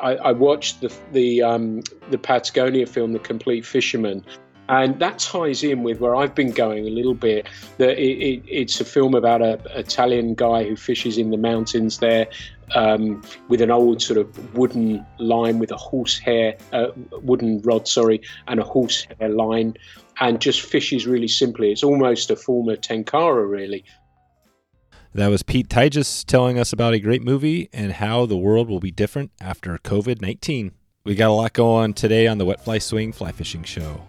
I, I watched the the um, the Patagonia film, The Complete Fisherman, and that ties in with where I've been going a little bit. That it, it, it's a film about an Italian guy who fishes in the mountains there um, with an old sort of wooden line with a horsehair, uh, wooden rod, sorry, and a horsehair line, and just fishes really simply. It's almost a form of tenkara, really. That was Pete Tyjas telling us about a great movie and how the world will be different after COVID 19. We got a lot going on today on the Wet Fly Swing Fly Fishing Show.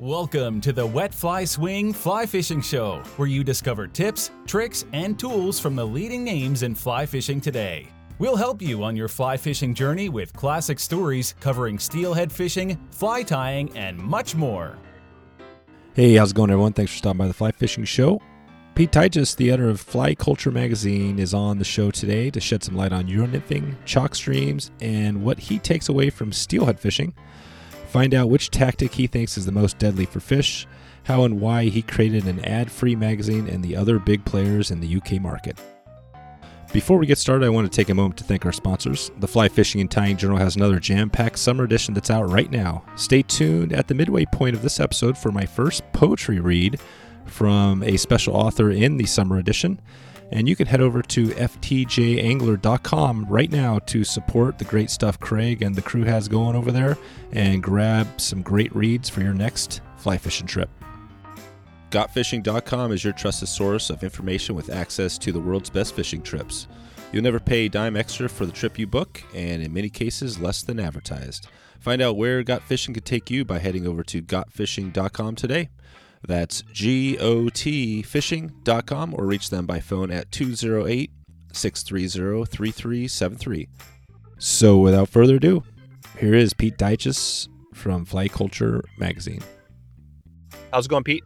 Welcome to the Wet Fly Swing Fly Fishing Show, where you discover tips, tricks, and tools from the leading names in fly fishing today. We'll help you on your fly fishing journey with classic stories covering steelhead fishing, fly tying, and much more. Hey, how's it going, everyone? Thanks for stopping by the Fly Fishing Show. Pete Tyjas, the editor of Fly Culture magazine, is on the show today to shed some light on Euro nymphing, chalk streams, and what he takes away from steelhead fishing. Find out which tactic he thinks is the most deadly for fish, how and why he created an ad free magazine, and the other big players in the UK market. Before we get started, I want to take a moment to thank our sponsors. The Fly Fishing and Tying Journal has another jam packed summer edition that's out right now. Stay tuned at the midway point of this episode for my first poetry read from a special author in the summer edition. And you can head over to ftjangler.com right now to support the great stuff Craig and the crew has going over there and grab some great reads for your next fly fishing trip. GotFishing.com is your trusted source of information with access to the world's best fishing trips. You'll never pay a dime extra for the trip you book, and in many cases, less than advertised. Find out where Got Fishing could take you by heading over to GotFishing.com today. That's G O T fishing.com or reach them by phone at 208 630 3373. So without further ado, here is Pete Tyjas from Fly Culture Magazine. How's it going, Pete?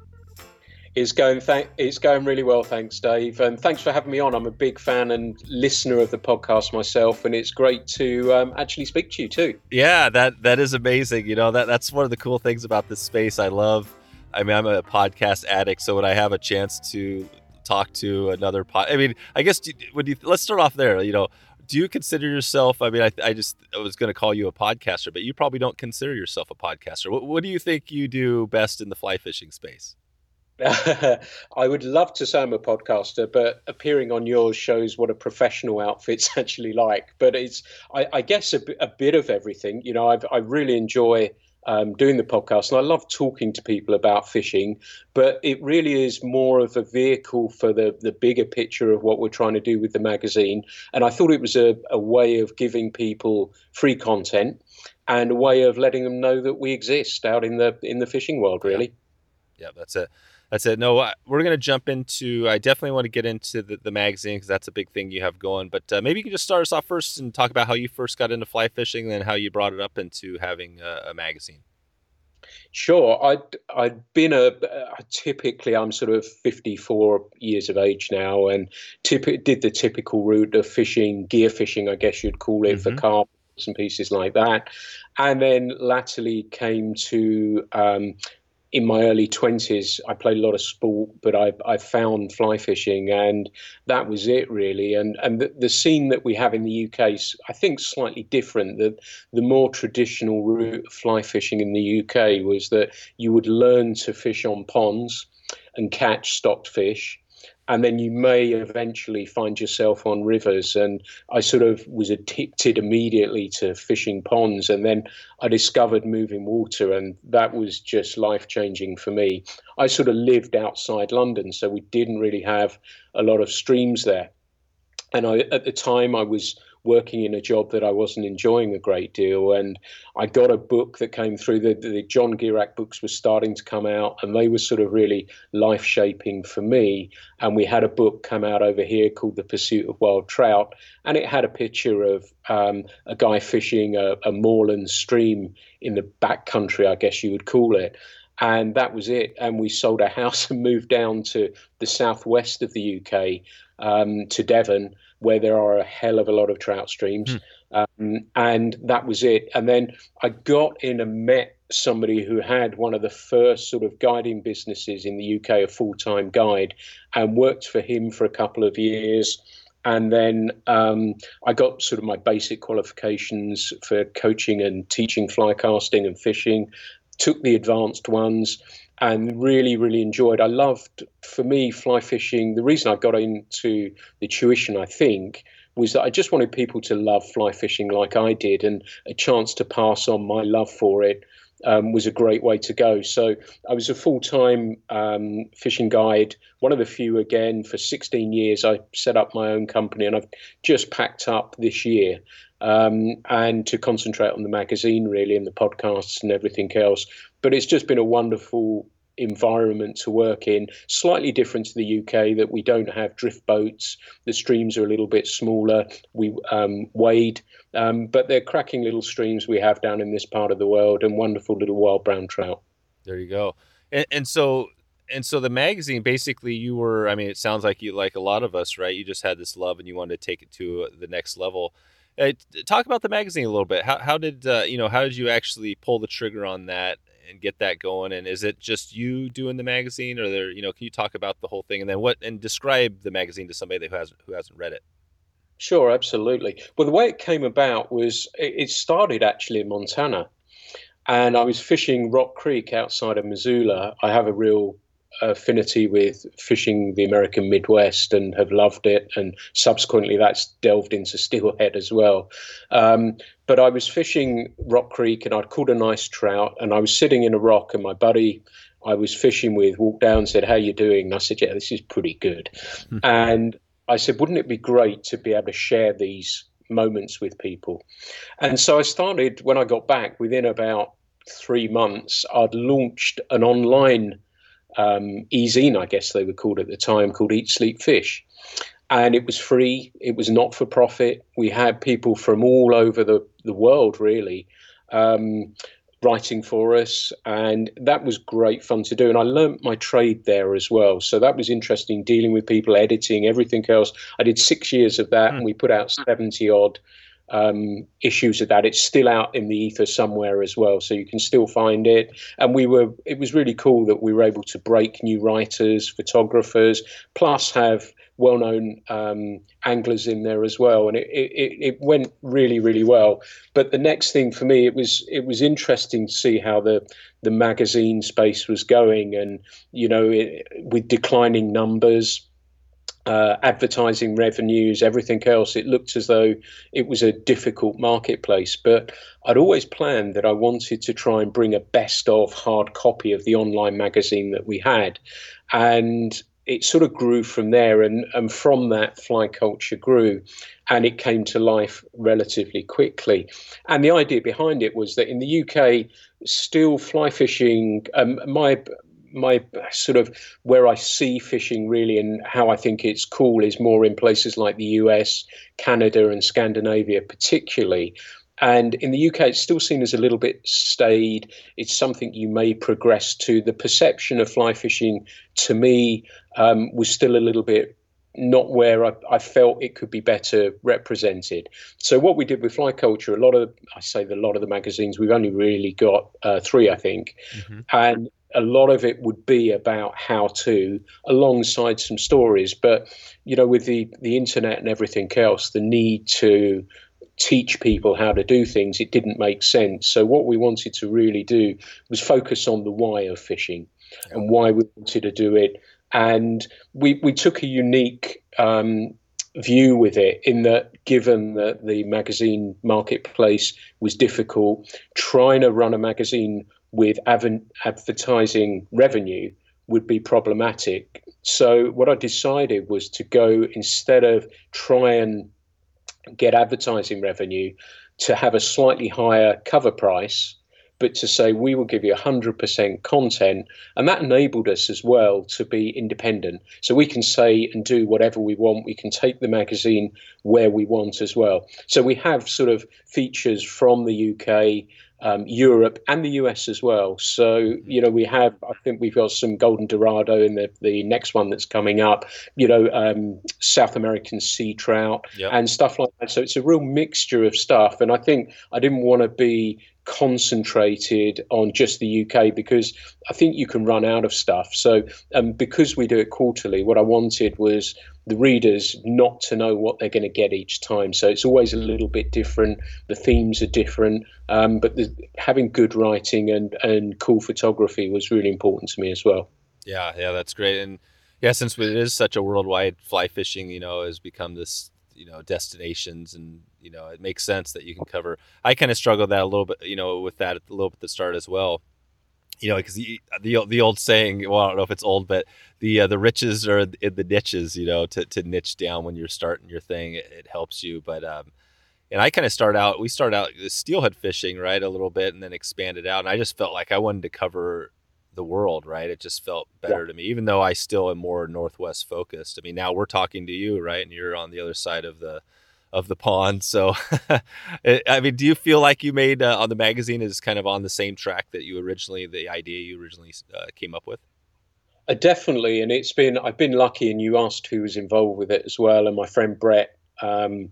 It's going. Th- it's going really well, thanks, Dave, and thanks for having me on. I'm a big fan and listener of the podcast myself, and it's great to um, actually speak to you too. Yeah, that that is amazing. You know that that's one of the cool things about this space. I love I mean, I'm a podcast addict, so when I have a chance to talk to another pod, I mean, I guess when you let's start off there. You know, do you consider yourself? I mean, I, I just I was going to call you a podcaster, but you probably don't consider yourself a podcaster. What, what do you think you do best in the fly fishing space? I would love to say I'm a podcaster, but appearing on yours shows what a professional outfit's actually like. But it's, I, I guess, a, bit of everything. You know, I've, I really enjoy um, doing the podcast, and I love talking to people about fishing. But it really is more of a vehicle for the the bigger picture of what we're trying to do with the magazine. And I thought it was a, a way of giving people free content and a way of letting them know that we exist out in the in the fishing world. Really. Yeah, yeah that's it that's it. No, we're going to jump into. I definitely want to get into the, the magazine because that's a big thing you have going. But uh, maybe you can just start us off first and talk about how you first got into fly fishing, and then how you brought it up into having a, a magazine. Sure, I'd I'd been a, a, typically I'm sort of 54 years of age now, and typ- did the typical route of fishing, gear fishing, I guess you'd call it, mm-hmm. for carp and pieces like that, and then latterly came to um, in my early 20s, I played a lot of sport, but I, I found fly fishing, and that was it really. And and the, the scene that we have in the UK is, I think, slightly different. The the more traditional route of fly fishing in the UK was that you would learn to fish on ponds and catch stocked fish, and then you may eventually find yourself on rivers. And I sort of was addicted immediately to fishing ponds, and then I discovered moving water, and that was just life changing for me. I sort of lived outside London, so we didn't really have a lot of streams there. And I, at the time, I was working in a job that I wasn't enjoying a great deal. And I got a book that came through. The, the John Gierach books were starting to come out, and they were sort of really life shaping for me. And we had a book come out over here called The Pursuit of Wild Trout, and it had a picture of um, a guy fishing a, a moorland stream in the back country, I guess you would call it and that was it. And we sold our house and moved down to the southwest of the UK, um, to Devon, where there are a hell of a lot of trout streams. Mm. Um, and that was it. And then I got in and met somebody who had one of the first sort of guiding businesses in the UK, a full time guide, and worked for him for a couple of years. and then um, I got sort of my basic qualifications for coaching and teaching fly casting and fishing. Took the advanced ones and really, really enjoyed. I loved, for me, fly fishing. The reason I got into the tuition, I think, was that I just wanted people to love fly fishing like I did, and a chance to pass on my love for it um, was a great way to go. So I was a full time um, fishing guide, one of the few again for 16 years. I set up my own company and I've just packed up this year. Um, and to concentrate on the magazine really and the podcasts and everything else. But it's just been a wonderful environment to work in. Slightly different to the UK that we don't have drift boats. The streams are a little bit smaller. We um, wade, um, but they're cracking little streams we have down in this part of the world and wonderful little wild brown trout. There you go. And, and so and so the magazine basically you were i mean it sounds like you like a lot of us right you just had this love and you wanted to take it to the next level uh, talk about the magazine a little bit how, how did uh, you know how did you actually pull the trigger on that and get that going? And is it just you doing the magazine, or there, you know, can you talk about the whole thing and then what and describe the magazine to somebody who hasn't who hasn't read it? Sure, absolutely. Well, the way it came about was it started actually in Montana, and I was fishing Rock Creek outside of Missoula. I have a real affinity with fishing the American Midwest and have loved it. And subsequently, that's delved into steelhead as well. Um, but I was fishing Rock Creek and I'd caught a nice trout, and I was sitting in a rock, and my buddy I was fishing with walked down and said, "How you doing?" And I said, "Yeah, this is pretty good." Hmm. And I said, "Wouldn't it be great to be able to share these moments with people?" And so I started when I got back. Within about three months, I'd launched an online um, e-zine, I guess they were called at the time, called Eat Sleep Fish. And it was free, it was not for profit. We had people from all over the, the world, really, um, writing for us. And that was great fun to do. And I learnt my trade there as well. So that was interesting, dealing with people, editing, everything else. I did six years of that, mm. and we put out 70 odd um, issues of that. It's still out in the ether somewhere as well, so you can still find it. And we were, it was really cool that we were able to break new writers, photographers, plus have well-known um, anglers in there as well, and it, it, it went really, really well. But the next thing for me, it was it was interesting to see how the the magazine space was going, and you know, it, with declining numbers uh, advertising revenues, everything else, it looked as though it was a difficult marketplace. But I'd always planned that I wanted to try and bring a best of hard copy of the online magazine that we had. And it sort of grew from there. And, and from that, fly culture grew and it came to life relatively quickly. And the idea behind it was that in the UK, still fly fishing, um, my my sort of where I see fishing really and how I think it's cool is more in places like the US, Canada, and Scandinavia, particularly. And in the UK, it's still seen as a little bit staid. It's something you may progress to. The perception of fly fishing, to me, um, was still a little bit not where I, I, felt it could be better represented. So what we did with fly culture, a lot of I say the lot of the magazines, we've only really got uh, three, I think, mm-hmm. and a lot of it would be about how to alongside some stories. But you know with the the internet and everything else the need to teach people how to do things it didn't make sense. So what we wanted to really do was focus on the why of fishing and why we wanted to do it. And we we took a unique um, view with it in that given that the magazine marketplace was difficult trying to run a magazine with advertising revenue would be problematic. So what I decided was to go instead of try and get advertising revenue to have a slightly higher cover price but to say we will give you 100% content. And that enabled us as well to be independent. So we can say and do whatever we want. We can take the magazine where we want as well. So we have sort of features from the UK um, Europe and the US as well. So, you know, we have, I think we've got some Golden Dorado in the, the next one that's coming up, you know, um, South American sea trout yep. and stuff like that. So it's a real mixture of stuff. And I think I didn't want to be concentrated on just the UK because I think you can run out of stuff. So, um, because we do it quarterly, what I wanted was the readers not to know what they're going to get each time. So it's always a little bit different. The themes are different, um, but the, having good writing and and cool photography was really important to me as well. Yeah, yeah, that's great. And yeah, since it is such a worldwide fly fishing, you know, has become this you know destinations and you know it makes sense that you can cover. I kind of struggled that a little bit you know with that a little bit at the start as well. You know because the, the, the old saying well i don't know if it's old but the uh, the riches are in the niches you know to, to niche down when you're starting your thing it, it helps you. But um and i kind of start out we start out the steelhead fishing right a little bit and then expanded out. And i just felt like i wanted to cover the world, right? It just felt better yeah. to me, even though I still am more Northwest focused. I mean, now we're talking to you, right? And you're on the other side of the of the pond. So, I mean, do you feel like you made uh, on the magazine is kind of on the same track that you originally, the idea you originally uh, came up with? Uh, definitely, and it's been I've been lucky, and you asked who was involved with it as well, and my friend Brett um,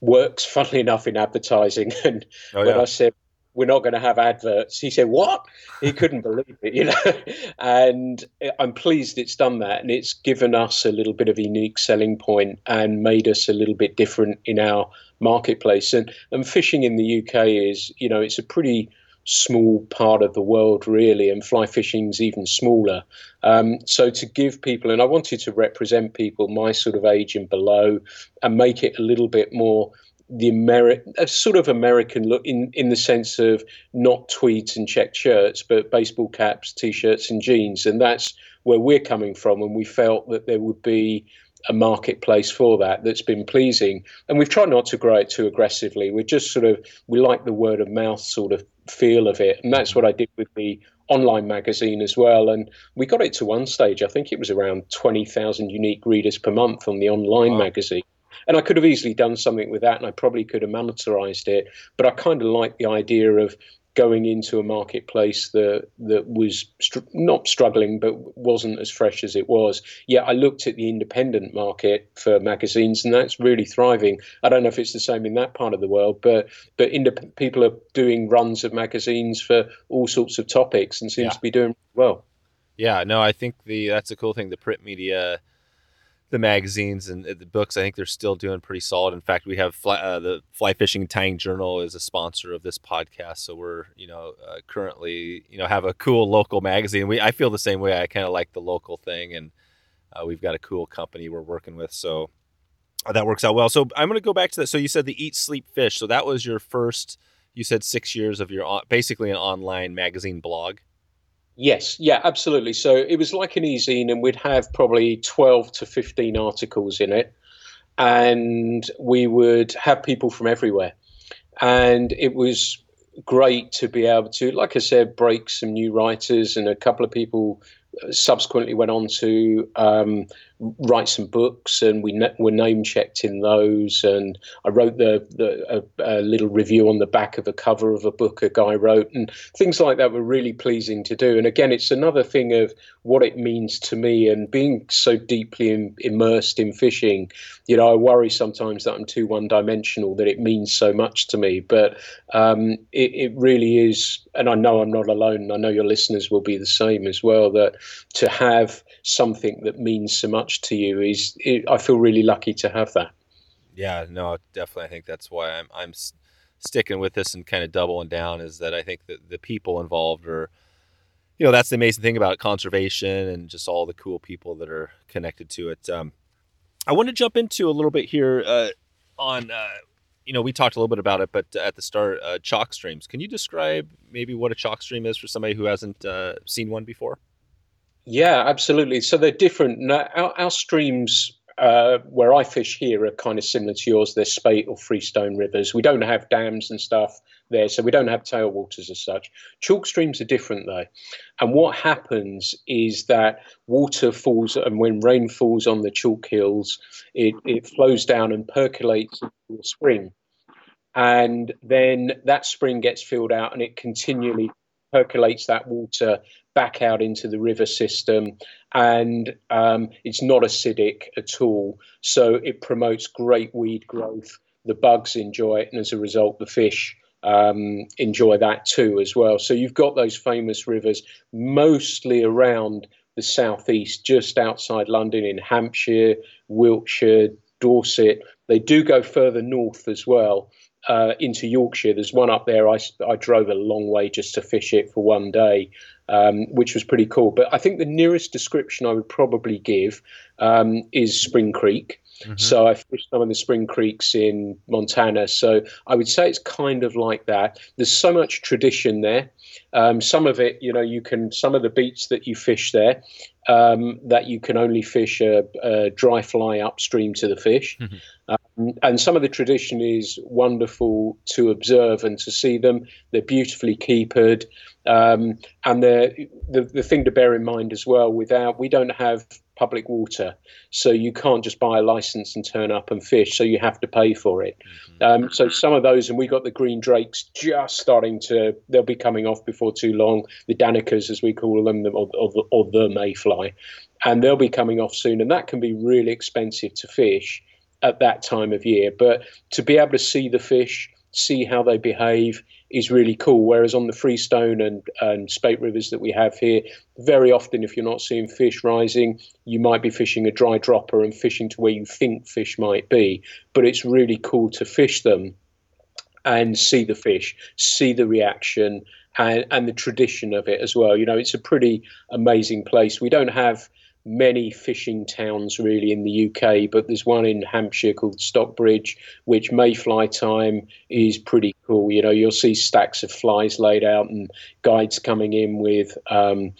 works, funnily enough, in advertising, and oh, yeah. when I said we're not going to have adverts. He said, What? He couldn't believe it, you know. And I'm pleased it's done that. And it's given us a little bit of a unique selling point and made us a little bit different in our marketplace. And, and fishing in the UK is, you know, it's a pretty small part of the world, really, and fly fishing's even smaller. Um, so to give people, and I wanted to represent people my sort of age and below, and make it a little bit more the a sort of American look in, in the sense of not tweeds and checked shirts, but baseball caps, t-shirts, and jeans, and that's where we're coming from. And we felt that there would be a marketplace for that that's been pleasing, and we've tried not to grow it too aggressively. We're just sort of we like the word of mouth sort of feel of it, and that's what I did with the online magazine as well. And we got it to one stage. I think it was around twenty thousand unique readers per month on the online wow. magazine and I could have easily done something with that, and I probably could have monetized it. But I kind of like the idea of going into a marketplace that that was str- not struggling but wasn't as fresh as it was. Yeah, I looked at the independent market for magazines, and that's really thriving. I don't know if it's the same in that part of the world, but but indep- people are doing runs of magazines for all sorts of topics and seems yeah. to be doing well. Yeah, no, I think the that's a cool thing. The print media the magazines and the books, I think they're still doing pretty solid. In fact, we have fly, uh, the Fly Fishing Tying Journal is a sponsor of this podcast, so we're you know uh, currently you know have a cool local magazine. We I feel the same way. I kind of like the local thing, and uh, we've got a cool company we're working with, so uh, that works out well. So I'm going to go back to that. So you said the Eat Sleep Fish. So that was your first. You said six years of your basically an online magazine blog. Yes, yeah, absolutely. So it was like an e-zine, and we'd have probably 12 to 15 articles in it. And we would have people from everywhere. And it was great to be able to, like I said, break some new writers and a couple of people subsequently went on to um, write some books, and we ne- were name checked in those. And I wrote the, the a, a, little review on the back of a cover of a book a guy wrote, and things like that were really pleasing to do. And again, it's another thing of what it means to me, and being so deeply in, immersed in fishing. You know, I worry sometimes that I'm too one-dimensional, that it means so much to me, but um, it, it really is. And I know I'm not alone. I know your listeners will be the same as well. That to have something that means so much to you is it, I feel really lucky to have that. Yeah, no, definitely. I think that's why I'm I'm sticking with this and kind of doubling down is that I think that the people involved are you know that's the amazing thing about conservation and just all the cool people that are connected to it. Um, I want to jump into a little bit here uh, on uh, you know we talked a little bit about it, but at the start, uh, chalk streams. Can you describe maybe what a chalk stream is for somebody who hasn't uh, seen one before? Yeah, absolutely. So they're different. Our, our streams uh, where I fish here are kind of similar to yours. They're spate or freestone rivers. We don't have dams and stuff there, so we don't have tailwaters as such. Chalk streams are different though, and what happens is that water falls, and when rain falls on the chalk hills, it, it flows down and percolates into a spring, and then that spring gets filled out, and it continually percolates that water back out into the river system and um, it's not acidic at all. So it promotes great weed growth. The bugs enjoy it, and as a result, the fish um, enjoy that too as well. So you've got those famous rivers mostly around the southeast, just outside London in Hampshire, Wiltshire, Dorset. They do go further north as well. Uh, into Yorkshire. There's one up there. I, I drove a long way just to fish it for one day, um, which was pretty cool. But I think the nearest description I would probably give um, is Spring Creek. Mm-hmm. So I fished some of the spring creeks in Montana. So I would say it's kind of like that. There's so much tradition there. Um, some of it, you know, you can some of the beats that you fish there um, that you can only fish a, a, dry fly upstream to the fish. Mm-hmm. Um, and some of the tradition is wonderful to observe and to see them. They're beautifully keepered. Um, and the, the thing to bear in mind as well, without we don't have public water. So you can't just buy a license and turn up and fish. So you have to pay for it. Mm-hmm. Um, so some of those, and we got the green drakes just starting to, they'll be coming off before too long. The Danicas, as we call them, or, or, or the mayfly. And they'll be coming off soon. And that can be really expensive to fish at that time of year. But to be able to see the fish, see how they behave is really cool. Whereas on the Freestone and, and Spate rivers that we have here, very often if you're not seeing fish rising, you might be fishing a dry dropper and fishing to where you think fish might be. But it's really cool to fish them and see the fish, see the reaction, and, and the tradition of it as well. You know, it's a pretty amazing place. We don't have many fishing towns really in the UK, but there's one in Hampshire called Stockbridge, which mayfly time is pretty cool. You know, you'll see stacks of flies laid out and guides coming in with um,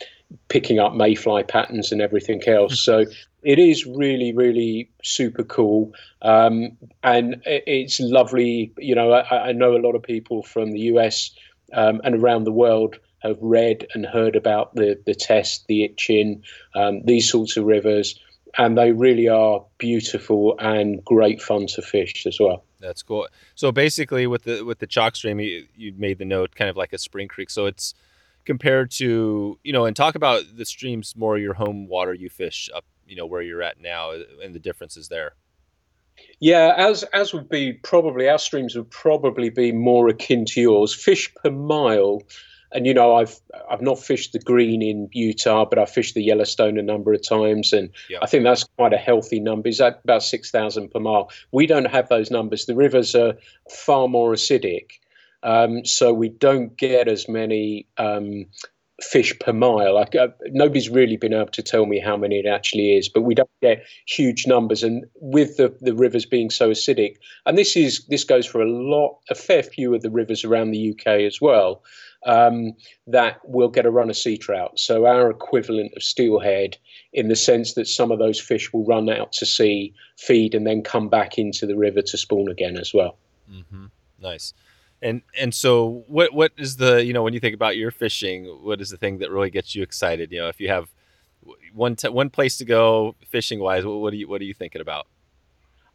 picking up mayfly patterns and everything else. So it is really, really super cool. Um, and it's lovely. You know, I, I, know a lot of people from the US um, and around the world have read and heard about the the test, the Itchen, um, these sorts of rivers, and they really are beautiful and great fun to fish as well. That's cool. So basically, with the with the chalk stream, you, you made the note kind of like a spring creek. So it's compared to you know, and talk about the streams more your home water you fish up, you know, where you're at now, and the differences there. Yeah, as as would be probably our streams would probably be more akin to yours. Fish per mile and you know I've I've not fished the green in Utah, but I've fished the Yellowstone a number of times, and. I think that's quite a healthy number. Is that about six thousand per mile? We don't have those numbers. The rivers are far more acidic, um, so we don't get as many um, fish per mile. Like uh, nobody's really been able to tell me how many it actually is, but we don't get huge numbers. And with the, the rivers being so acidic, and this is this goes for a lot, a fair few of the rivers around the UK as well um, that will get a run of sea trout. So our equivalent of steelhead, in the sense that some of those fish will run out to sea, feed, and then come back into the river to spawn again as well. Mm-hmm. Nice. And and so what what is the you know when you think about your fishing, what is the thing that really gets you excited? You know, if you have one t- one place to go fishing wise, what, what are you what are you thinking about?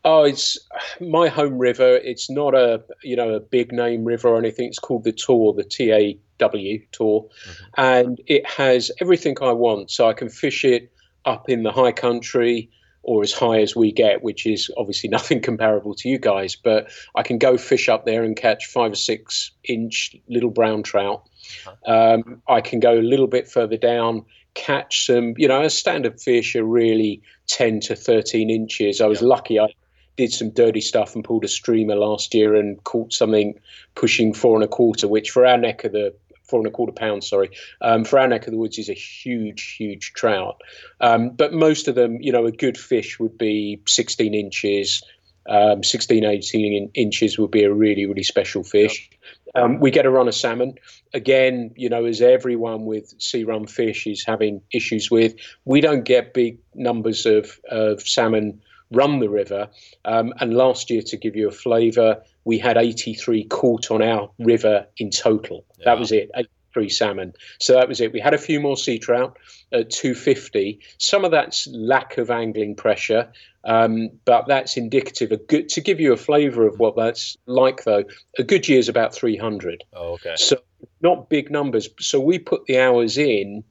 Oh, it's my home river. It's not a you know a big name river or anything. It's called the Taw, the T A W Taw, mm-hmm. and it has everything I want. So I can fish it up in the high country or as high as we get, which is obviously nothing comparable to you guys. But I can go fish up there and catch five or six inch little brown trout. Uh-huh. Um, I can go a little bit further down, catch some. You know, a standard fish are really ten to thirteen inches. I was lucky. I did some dirty stuff and pulled a streamer last year and caught something pushing four and a quarter, which for our neck of the four and a quarter pounds, sorry, um, for our neck of the woods is a huge, huge trout. Um, but most of them, you know, a good fish would be 16 inches, um, 16, 18 in, inches would be a really, really special fish. Um, we get a run of salmon. Again, you know, as everyone with sea run fish is having issues with, we don't get big numbers of, of salmon run the river. Um, and last year, to give you a flavour, we had 83 caught on our river in total. Yeah. That was it. 83 salmon. So that was it. We had a few more sea trout at 250. Some of that's lack of angling pressure, um, but that's indicative. Of good to give you a flavour of what that's like, though. A good year is about 300. Oh, okay. So not big numbers. So we put the hours in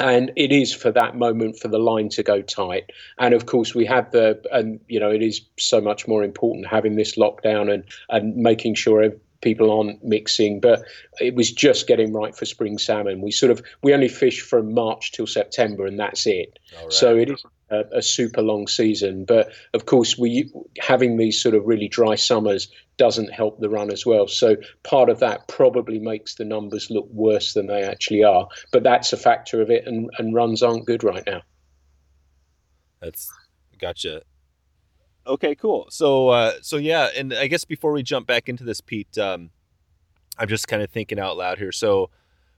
and it is for that moment for the line to go tight and of course we have the and you know it is so much more important having this lockdown and and making sure people aren't mixing, but it was just getting right for spring salmon. We sort of we only fish from March till September, and that's it. Right. So it is a, a, super long season. But of course, we having these sort of really dry summers doesn't help the run as well. So part of that probably makes the numbers look worse than they actually are. But that's a factor of it, and, and runs aren't good right now. That's gotcha. Okay, cool. So, uh, so yeah, and I guess before we jump back into this, Pete, um, I'm just kind of thinking out loud here. So,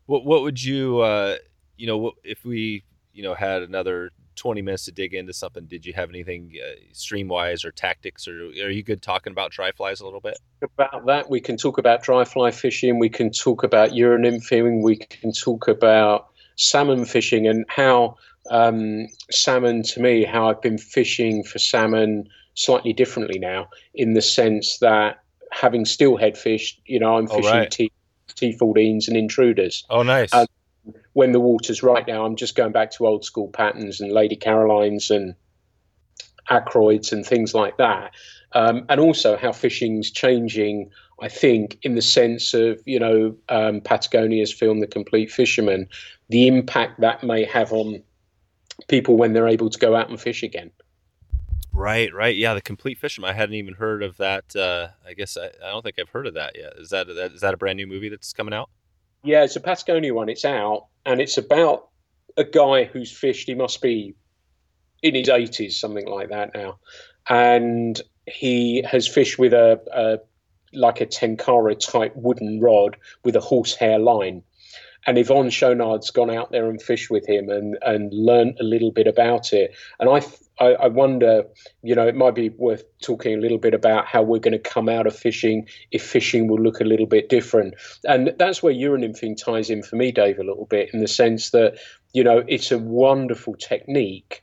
what what would you, uh, you know, if we, you know, had another 20 minutes to dig into something, did you have anything uh, stream wise or tactics, or are you good talking about dry flies a little bit? About that, we can talk about dry fly fishing. We can talk about euronymphing. We can talk about salmon fishing and how um, salmon to me, how I've been fishing for salmon slightly differently now, in the sense that having steelhead fish, you know, I'm fishing right. T, T14s and intruders. Oh, nice. When the water's right now, I'm just going back to old school patterns and Lady Carolines and Akroyds and things like that. Um, and also how fishing's changing, I think, in the sense of, you know, um, Patagonia's film, The Complete Fisherman, the impact that may have on people when they're able to go out and fish again. Right, right. Yeah, the complete fisherman. I hadn't even heard of that. Uh, I guess I, I, don't think I've heard of that yet. Is that, that is that a brand new movie that's coming out? Yeah, it's a Patagonia one. It's out, and it's about a guy who's fished. He must be in his eighties, something like that now, and he has fished with a, a like a tenkara type wooden rod with a horsehair line and Yvon Chouinard's gone out there and fished with him and and learned a little bit about it. And I, I, I wonder, you know, it might be worth talking a little bit about how we're going to come out of fishing if fishing will look a little bit different. And that's where euronymphing ties in for me, Dave, a little bit in the sense that you know it's a wonderful technique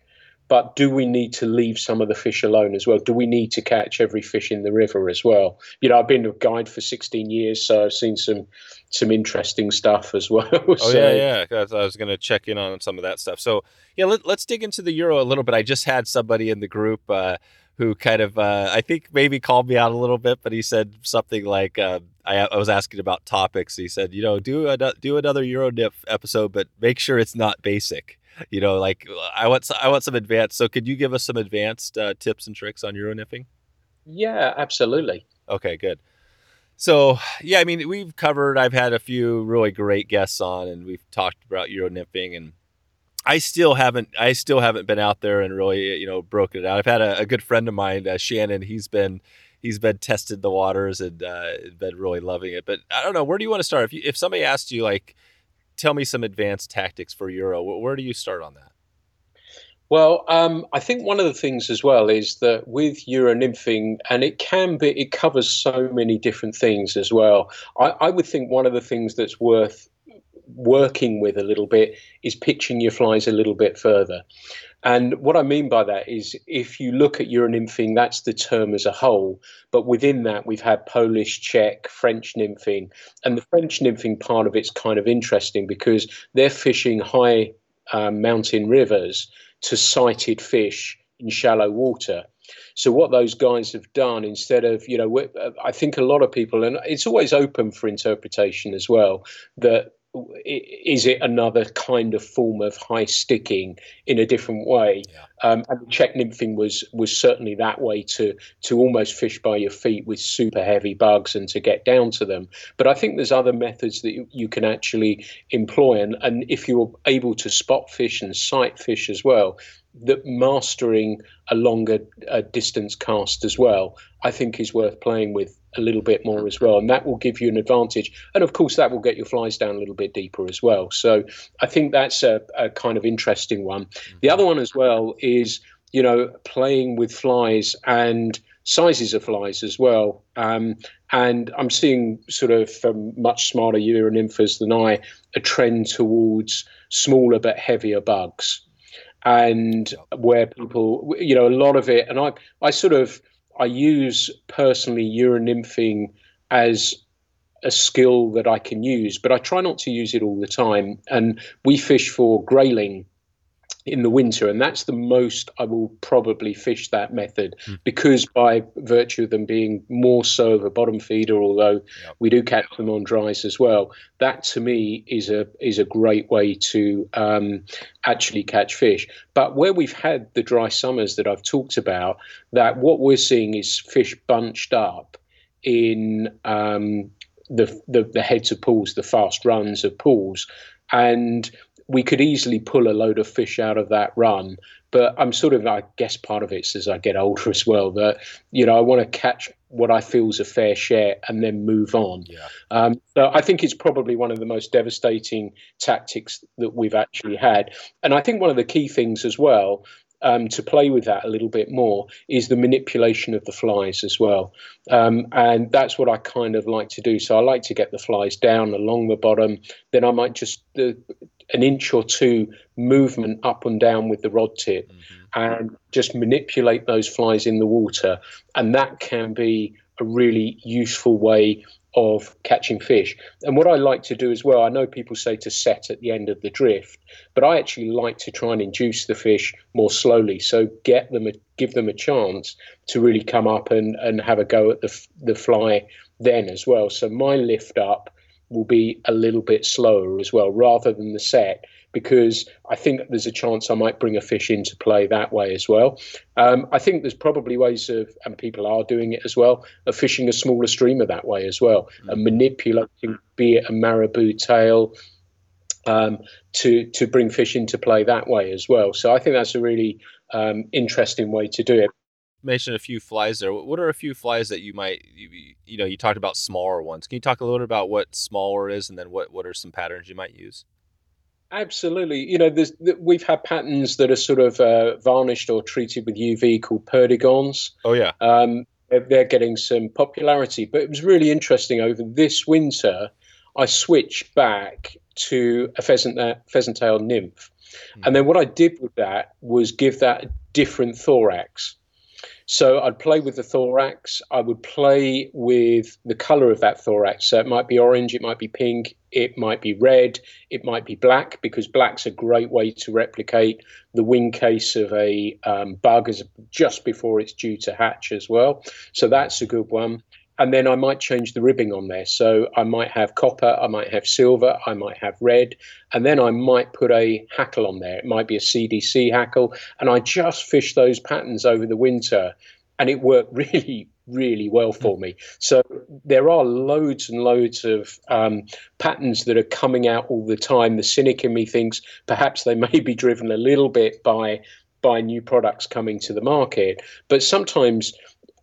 but do we need to leave some of the fish alone as well? Do we need to catch every fish in the river as well? You know, I've been a guide for 16 years, so I've seen some some interesting stuff as well. oh so, yeah, yeah. I was going to check in on some of that stuff. So yeah, let, us dig into the Euro a little bit. I just had somebody in the group. Uh, who kind of uh, I think maybe called me out a little bit, but he said something like uh, I, I, was asking about topics. He said, you know, do a, do another Euronymp episode, but make sure it's not basic you know, like I want I want some advanced. So could you give us some advanced uh, tips and tricks on euro nymphing? Yeah, absolutely. Okay, good. So yeah, I mean we've covered. I've had a few really great guests on, and we've talked about euro nymphing, and I still haven't I still haven't been out there and really you know broken it out. I've had a, a good friend of mine, uh, Shannon. He's been he's been tested the waters and uh, been really loving it. But I don't know where do you want to start? If you, if somebody asked you like tell me some advanced tactics for Euro. Where do you start on that? Well, um, I think one of the things as well is that with Euro nymphing, and it can be, it covers so many different things as well. I, I would think one of the things that's worth working with a little bit is pitching your flies a little bit further. And what I mean by that is if you look at euronymphing, that's the term as a whole. But within that, we've had Polish, Czech, French nymphing. And the French nymphing part of it's kind of interesting because they're fishing high um, mountain rivers to sighted fish in shallow water. So what those guys have done instead of, you know, I think a lot of people, and it's always open for interpretation as well, that is it another kind of form of high sticking in a different way? Yeah. Um, and the Czech nymphing was was certainly that way to to almost fish by your feet with super heavy bugs and to get down to them. But I think there's other methods that you, you can actually employ, and and if you're able to spot fish and sight fish as well, that mastering a longer uh, distance cast as well, I think is worth playing with a little bit more as well, and that will give you an advantage. And of course, that will get your flies down a little bit deeper as well. So I think that's a, a kind of interesting one. The other one as well is you know playing with flies and sizes of flies as well. Um, and I'm seeing sort of from much smarter euronymphers than I a trend towards smaller but heavier bugs and where people, you know, a lot of it, and I, I sort of, I use personally euronymphing as a skill that I can use, but I try not to use it all the time. And we fish for grayling in the winter, and that's the most I will probably fish that method mm. because by virtue of them being more so of a bottom feeder, although yep. we do catch them on dries as well. That to me is a is a great way to um, actually catch fish. But where we've had the dry summers that I've talked about, that what we're seeing is fish bunched up in um, the, the the heads of pools, the fast runs of pools, and we could easily pull a load of fish out of that run. But I'm sort of, I guess, part of it's as I get older as well that you know I want to catch what I feel is a fair share and then move on. Yeah. Um, so I think it's probably one of the most devastating tactics that we've actually had. And I think one of the key things as well um, to play with that a little bit more is the manipulation of the flies as well. Um, and that's what I kind of like to do. So I like to get the flies down along the bottom. Then I might just uh, an inch or two movement up and down with the rod tip mm-hmm. and just manipulate those flies in the water. And that can be a really useful way of catching fish. And what I like to do as well, I know people say to set at the end of the drift, but I actually like to try and induce the fish more slowly. So get them, a, give them a chance to really come up and, and have a go at the, the fly then as well. So my lift up will be a little bit slower as well, rather than the set because I think there's a chance I might bring a fish into play that way as well. Um, I think there's probably ways of, and people are doing it as well, of fishing a smaller streamer that way as well, mm. and manipulating, be it a marabou tail, um, to to bring fish into play that way as well. So I think that's a really um, interesting way to do it. Mention a few flies there. What are a few flies that you might you, you know you talked about smaller ones? Can you talk a little bit about what smaller is, and then what what are some patterns you might use? Absolutely. You know, we've had patterns that are sort of uh, varnished or treated with UV called perdigons. Oh, yeah. Um, they're getting some popularity. But it was really interesting over this winter, I switched back to a pheasant, uh, pheasant tail nymph. Mm. And then what I did with that was give that a different thorax. So I'd play with the thorax. I would play with the color of that thorax. So it might be orange, it might be pink, it might be red, it might be black, because black's a great way to replicate the wing case of a um, bug as just before it's due to hatch as well. So that's a good one and then I might change the ribbing on there. So I might have copper, I might have silver, I might have red, and then I might put a hackle on there. It might be a CDC hackle, and I just fish those patterns over the winter, and it worked really, really well for me. So there are loads and loads of um, patterns that are coming out all the time. The cynic in me thinks perhaps they may be driven a little bit by by new products coming to the market, but sometimes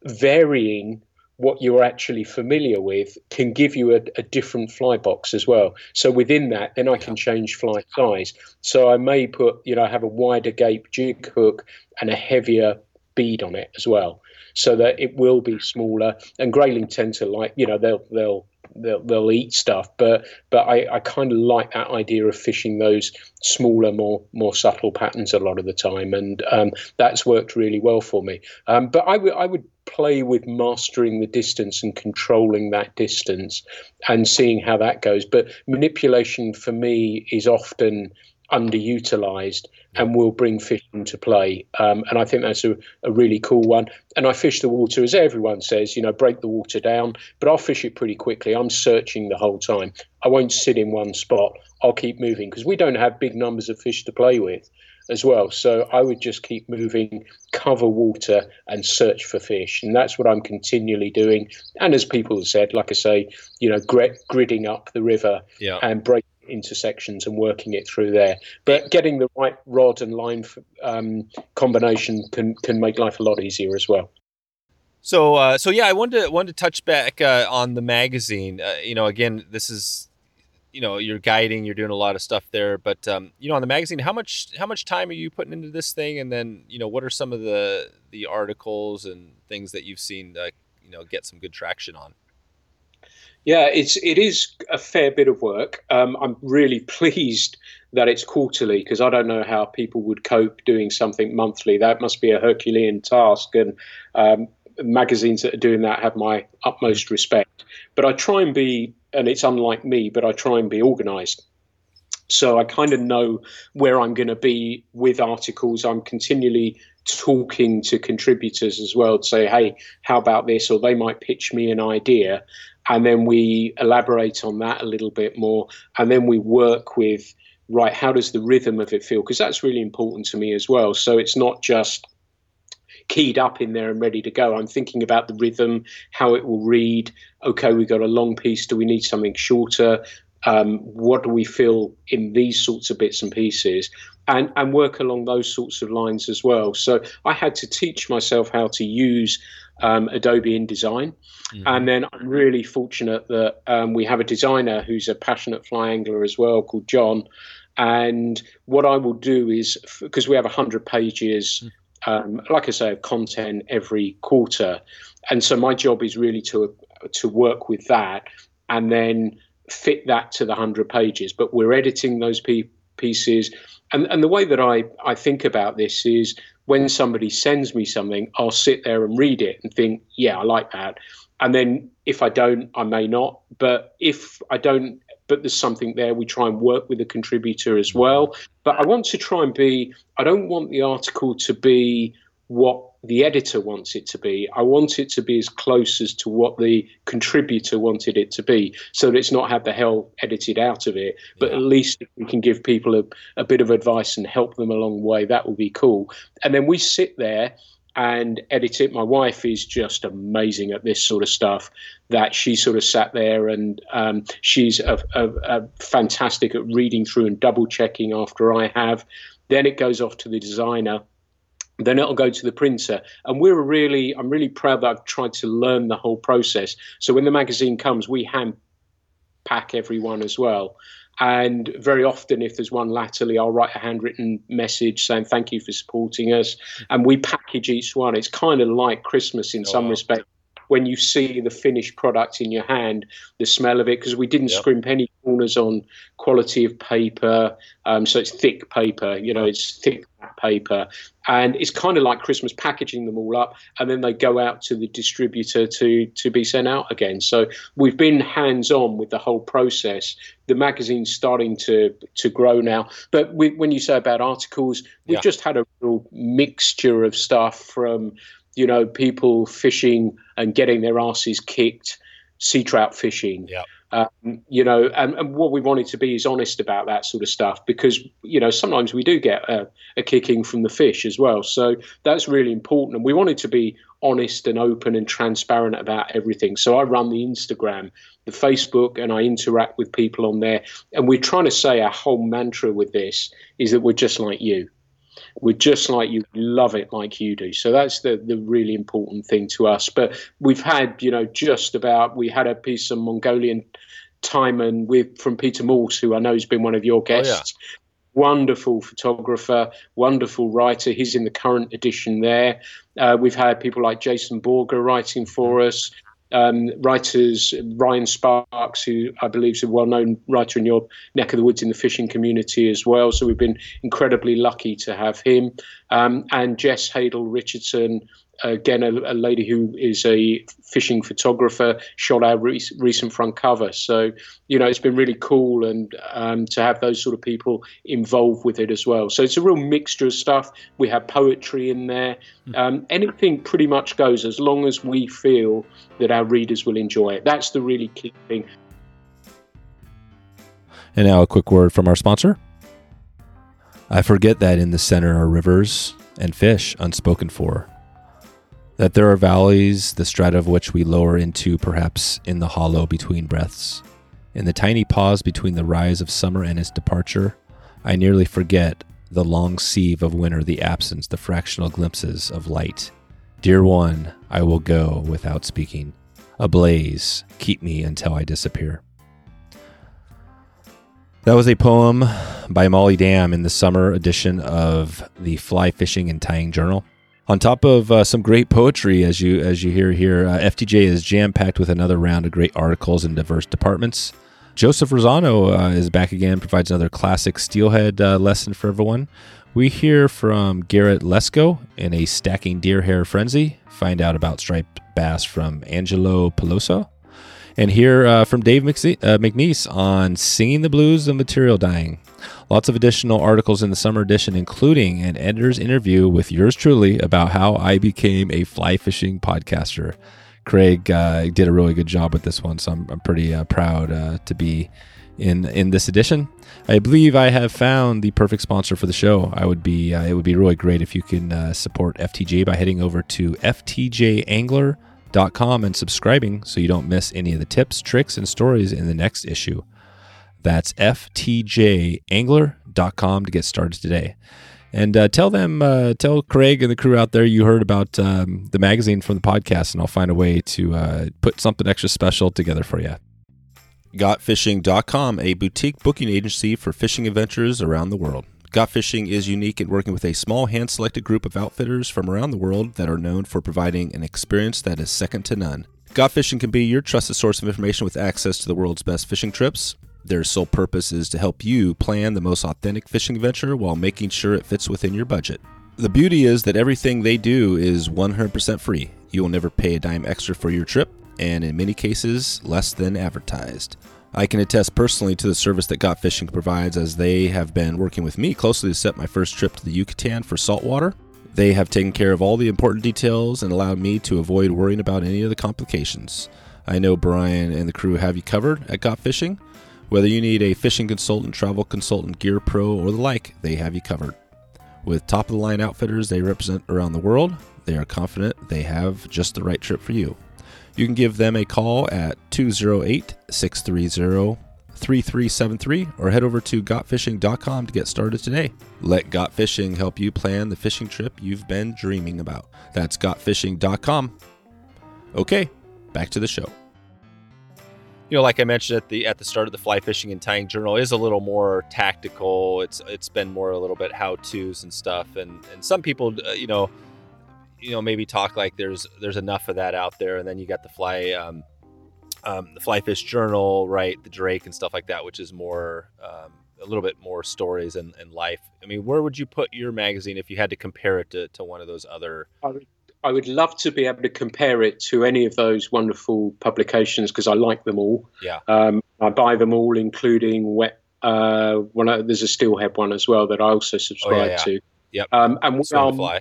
varying what you're actually familiar with can give you a, a, different fly box as well. So within that, then I can change fly size. So I may put, you know, have a wider gape jig hook and a heavier bead on it as well, so that it will be smaller. And grayling tend to like, you know, they'll they'll they'll, they'll eat stuff, but but I, I kind of like that idea of fishing those smaller, more more subtle patterns a lot of the time, and um, that's worked really well for me. Um, but I would I would play with mastering the distance and controlling that distance and seeing how that goes. But manipulation for me is often underutilized and will bring fish into play. Um, and I think that's a, a, really cool one. And I fish the water, as everyone says, you know, break the water down, but I'll fish it pretty quickly. I'm searching the whole time. I won't sit in one spot. I'll keep moving because we don't have big numbers of fish to play with as well. So I would just keep moving, cover water, and search for fish. And that's what I'm continually doing. And as people have said, like I say, you know, gridding up the river yeah. and breaking intersections and working it through there. But getting the right rod and line um, combination can can make life a lot easier as well. So, uh, so yeah, I wanted to wanted to touch back uh, on the magazine. Uh, you know, again, this is you know you're guiding you're doing a lot of stuff there but um, you know on the magazine how much how much time are you putting into this thing? And then you know what are some of the the articles and things that you've seen that you know get some good traction on? Yeah it's it is a fair bit of work. Um, i'm really pleased that it's quarterly because i don't know how people would cope doing something monthly. That must be a herculean task and um, magazines that are doing that have my utmost respect. But i try and be and it's unlike me, but I try and be organised. So I kind of know where I'm going to be with articles. I'm continually talking to contributors as well to say, hey, how about this? Or they might pitch me an idea. And then we elaborate on that a little bit more. And then we work with, right, how does the rhythm of it feel? Because that's really important to me as well. So it's not just keyed up in there and ready to go. I'm thinking about the rhythm, how it will read. Okay, we've got a long piece. Do we need something shorter? Um, what do we feel in these sorts of bits and pieces? And, and work along those sorts of lines as well. So I had to teach myself how to use um, Adobe InDesign. Mm-hmm. And then I'm really fortunate that um, we have a designer who's a passionate fly angler as well called John. And what I will do is, because we have 100 pages mm um, like I say, of content every quarter. And so my job is really to to work with that and then fit that to the hundred pages. But we're editing those pieces, and and the way that I I think about this is when somebody sends me something, I'll sit there and read it and think, yeah, I like that. And then if I don't, I may not. But if I don't but there's something there. We try and work with the contributor as well. But I want to try and be, I don't want the article to be what the editor wants it to be. I want it to be as close as to what the contributor wanted it to be, so that it's not had the hell edited out of it. But yeah. at least we can give people a, a bit of advice and help them along the way. That will be cool. And then we sit there and edit it. My wife is just amazing at this sort of stuff. That she sort of sat there and um, she's a, a, a fantastic at reading through and double checking after I have. Then it goes off to the designer. Then it'll go to the printer, and we're really, I'm really proud that I've tried to learn the whole process. So when the magazine comes, we hand pack everyone as well. And very often, if there's one latterly, I'll write a handwritten message saying thank you for supporting us. And we package each one. It's kind of like Christmas in oh, some wow. respect when you see the finished product in your hand, the smell of it, because we didn't yep. scrimp any corners on quality of paper. Um, so it's thick paper, you know, it's thick paper. And it's kind of like Christmas packaging them all up, and then they go out to the distributor to to be sent out again. So we've been hands on with the whole process. The magazine's starting to to grow now. But we, when you say about articles, we've yeah. just had a real mixture of stuff from you know people fishing and getting their asses kicked, sea trout fishing. Yeah. Um, you know, and, and, what we wanted to be is honest about that sort of stuff because you know sometimes we do get a, a, kicking from the fish as well. So that's really important, and we wanted to be honest and open and transparent about everything. So I run the Instagram, the Facebook, and I interact with people on there. And we're trying to say our whole mantra with this is that we're just like you. We're just like you, love it like you do. So that's the, the really important thing to us. But we've had, you know, just about, we had a piece of Mongolian taimen with from Peter Morse, who I know has been one of your guests. Oh, yeah. Wonderful photographer, wonderful writer. He's in the current edition there. Uh, we've had people like Jason Borger writing for us um, writers, Ryan Sparks, who I believe is a well known writer in your neck of the woods in the fishing community as well. So we've been incredibly lucky to have him. Um, and Jess Hadel Richardson, again, a, a, lady who is a fishing photographer, shot our re- recent front cover. So, you know, it's been really cool and um, to have those sort of people involved with it as well. So it's a real mixture of stuff. We have poetry in there. Hmm. Um, anything pretty much goes as long as we feel that our readers will enjoy it. That's the really key thing. And now a quick word from our sponsor. I forget that in the center are rivers and fish unspoken for that there are valleys, the strata of which we lower into perhaps in the hollow between breaths. In the tiny pause between the rise of summer and its departure, I nearly forget the long sieve of winter, the absence, the fractional glimpses of light. Dear one, I will go without speaking. Ablaze, keep me until I disappear. That was a poem by Molly Dam in the summer edition of the Fly Fishing and Tying Journal. On top of uh, some great poetry, as you as you hear here, uh, FTJ is jam packed with another round of great articles in diverse departments. Joseph Rossano uh, is back again, provides another classic steelhead uh, lesson for everyone. We hear from Garrett Lesko in a stacking deer hair frenzy. Find out about striped bass from Angelo Peluso. And hear uh, from Dave uh, McNeese on singing the blues of material dying. Lots of additional articles in the summer edition, including an editor's interview with yours truly about how I became a fly fishing podcaster. Craig uh, did a really good job with this one, so I'm, I'm pretty uh, proud uh, to be in in this edition. I believe I have found the perfect sponsor for the show. I would be uh, it would be really great if you can uh, support FTJ by heading over to ftjangler.com and subscribing so you don't miss any of the tips, tricks, and stories in the next issue. That's ftjangler.com to get started today. And uh, tell them, uh, tell Craig and the crew out there you heard about um, the magazine from the podcast, and I'll find a way to uh, put something extra special together for you. GotFishing.com, a boutique booking agency for fishing adventures around the world. Got Fishing is unique in working with a small hand selected group of outfitters from around the world that are known for providing an experience that is second to none. Got Fishing can be your trusted source of information with access to the world's best fishing trips. Their sole purpose is to help you plan the most authentic fishing adventure while making sure it fits within your budget. The beauty is that everything they do is 100% free. You will never pay a dime extra for your trip, and in many cases, less than advertised. I can attest personally to the service that Got Fishing provides as they have been working with me closely to set my first trip to the Yucatan for saltwater. They have taken care of all the important details and allowed me to avoid worrying about any of the complications. I know Brian and the crew have you covered at Got Fishing. Whether you need a fishing consultant, travel consultant, gear pro, or the like, they have you covered. With top of the line outfitters they represent around the world, they are confident they have just the right trip for you. You can give them a call at 208 630 3373 or head over to gotfishing.com to get started today. Let Got Fishing help you plan the fishing trip you've been dreaming about. That's gotfishing.com. Okay, back to the show you know, like I mentioned at the at the start of the fly fishing and tying journal is a little more tactical. It's it's been more a little bit how tos and stuff, and and some people, uh, you know, you know maybe talk like there's there's enough of that out there, and then you got the fly. Um, um, the fly fish journal, right? The Drake and stuff like that, which is more um, a little bit more stories and, and life. I mean, where would you put your magazine if you had to compare it to, to one of those other I would love to be able to compare it to any of those wonderful publications because I like them all. Yeah. Um, I buy them all, including wet. Uh, one, there's a steelhead one as well that I also subscribe oh, yeah, yeah. to. Yep. Um, and Swing the fly.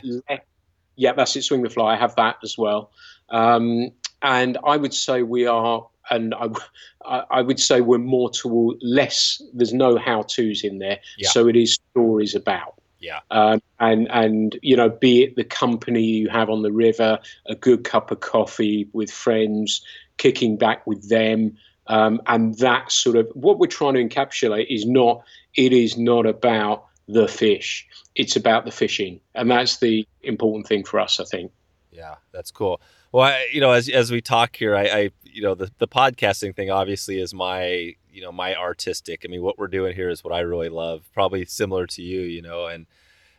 Yeah, that's it. Swing the fly. I have that as well. Um, and I would say we are, and I, I would say we're more toward less. There's no how tos in there, yeah. so it is stories about. Yeah. Um, and and you know, be it the company you have on the river, a good cup of coffee with friends, kicking back with them, um, and that sort of what we're trying to encapsulate is not. It is not about the fish. It's about the fishing, and that's the important thing for us, I think. Yeah, that's cool. Well, I, you know, as as we talk here, I, I, you know, the the podcasting thing obviously is my, you know, my artistic. I mean, what we're doing here is what I really love. Probably similar to you, you know, and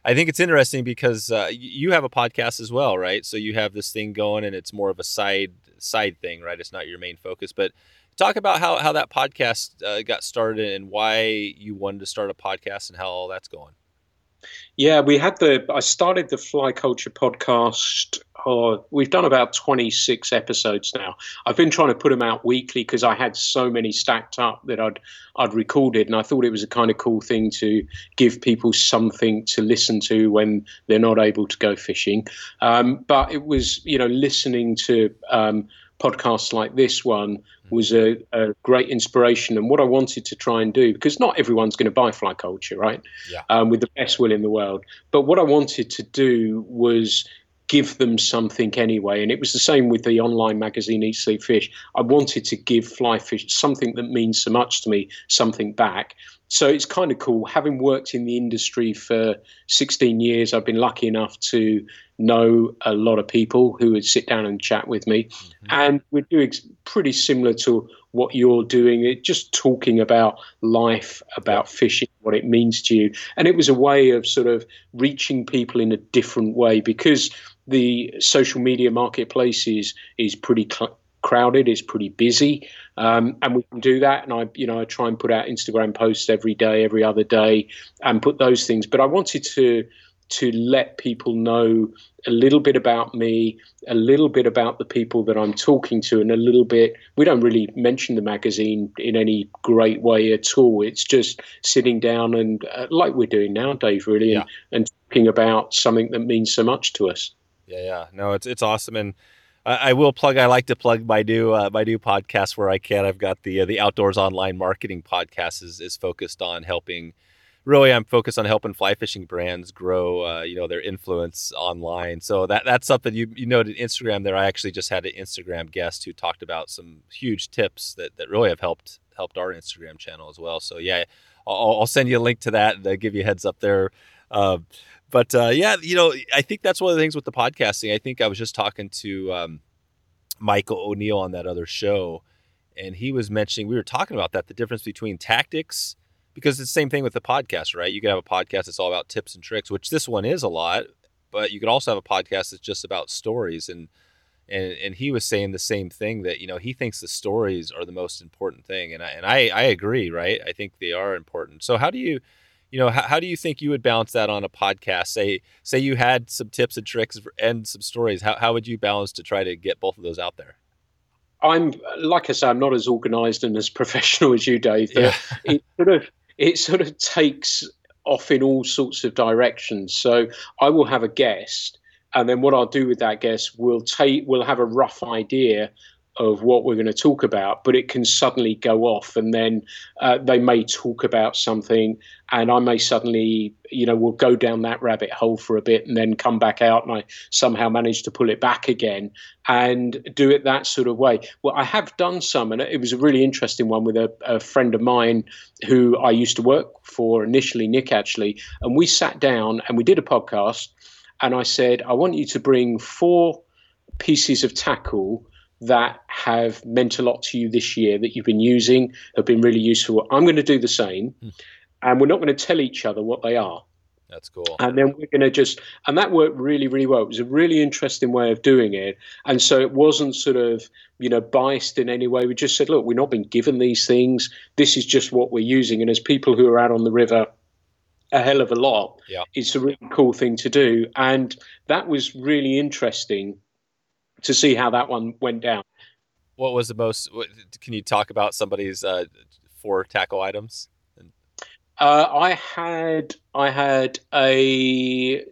I think it's interesting because uh, you have a podcast as well, right? So you have this thing going, and it's more of a side side thing, right? It's not your main focus, but talk about how how that podcast uh, got started and why you wanted to start a podcast and how all that's going. Yeah, we had the. I started the Fly Culture podcast. Oh, we've done about 26 episodes now. I've been trying to put them out weekly because I had so many stacked up that I'd I'd recorded, and I thought it was a kind of cool thing to give people something to listen to when they're not able to go fishing. Um, but it was, you know, listening to. Um, podcasts like this one was a, a, great inspiration and what I wanted to try and do because not everyone's going to buy fly culture right yeah. um, with the best will in the world but what I wanted to do was give them something anyway. And it was the same with the online magazine Eat Sleep Fish. I wanted to give fly fish something that means so much to me something back. So it's kind of cool. Having worked in the industry for 16 years i've been lucky enough to know a lot of people who would sit down and chat with me. Mm-hmm. and we're doing pretty similar to what you're doing. It just talking about life about fishing what it means to you. And it was a way of sort of reaching people in a different way because the social media marketplace is is pretty cl- crowded. It's pretty busy, um, and we can do that. And I, you know, I try and put out Instagram posts every day, every other day, and put those things. But I wanted to to let people know a little bit about me, a little bit about the people that I'm talking to, and a little bit. We don't really mention the magazine in any great way at all. It's just sitting down and, uh, like we're doing now, Dave, really, yeah. and, and talking about something that means so much to us. Yeah, yeah. No, it's it's awesome, and I, will plug. I like to plug my new uh, my new podcast where I can. I've got the uh, the Outdoors Online Marketing podcast is is focused on helping really I'm focused on helping fly fishing brands grow, uh, you know, their influence online. So that that's something you you noted Instagram there. I actually just had an Instagram guest who talked about some huge tips that that really have helped helped our Instagram channel as well. So yeah, I'll, I'll send you a link to that and give you heads up there. Uh, but uh, yeah, you know, I think that's one of the things with the podcasting. I think I was just talking to um, Michael O'Neill on that other show, and he was mentioning we were talking about that the difference between tactics because it's the same thing with the podcast, right? You could have a podcast that's all about tips and tricks, which this one is a lot, but you could also have a podcast that's just about stories and and and he was saying the same thing that you know he thinks the stories are the most important thing and I and I, I agree right I think they are important so how do you you know how, how do you think you would balance that on a podcast say say you had some tips and tricks and some stories how, how would you balance to try to get both of those out there I'm like I say, I'm not as organised and as professional as you, Dave. Yeah. it sort of it sort of takes off in all sorts of directions. So I will have a guest, and then what I'll do with that guest, we'll take, we'll have a rough idea of what we're going to talk about, but it can suddenly go off, and then uh, they may talk about something, and I may suddenly, you know, we'll go down that rabbit hole for a bit, and then come back out, and I somehow manage to pull it back again, and do it that sort of way. Well, I have done some, and it was a really interesting one with a, a friend of mine who I used to work for initially, Nick actually, and we sat down and we did a podcast, and I said, I want you to bring four pieces of tackle that have meant a lot to you this year that you've been using, have been really useful. I'm going to do the same, mm. and we're not going to tell each other what they are. That's cool. And then we're going to just, and that worked really, really well. It was a really interesting way of doing it. And so it wasn't sort of, you know, biased in any way. We just said, look, we've not been given these things. This is just what we're using. And as people who are out on the river, a hell of a lot, yeah. it's a really cool thing to do. And that was really interesting to see how that one went down. What was the most? Can you talk about somebody's uh, four tackle items? Uh, I had I had a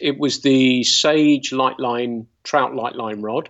it was the Sage Lightline trout Lightline rod,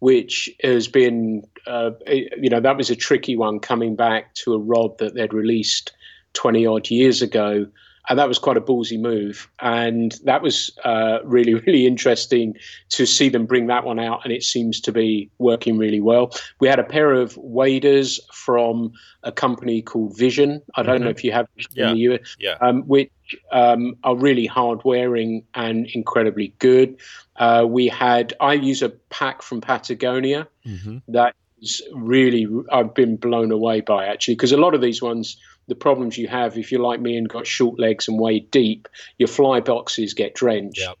which has been uh, you know that was a tricky one coming back to a rod that they'd released twenty odd years ago and that was quite a ballsy move. And that was uh, really, really interesting to see them bring that one out, and it seems to be working really well. We had a pair of waders from a company called Vision. I don't mm-hmm. know if you have yeah. in the US, yeah. um, which um, are really hard wearing and incredibly good. Uh, we had I use a pack from Patagonia mm-hmm. that is really I've been blown away by actually because a lot of these ones the problems you have if you're like me and got short legs and wade deep, your fly boxes get drenched. Yep.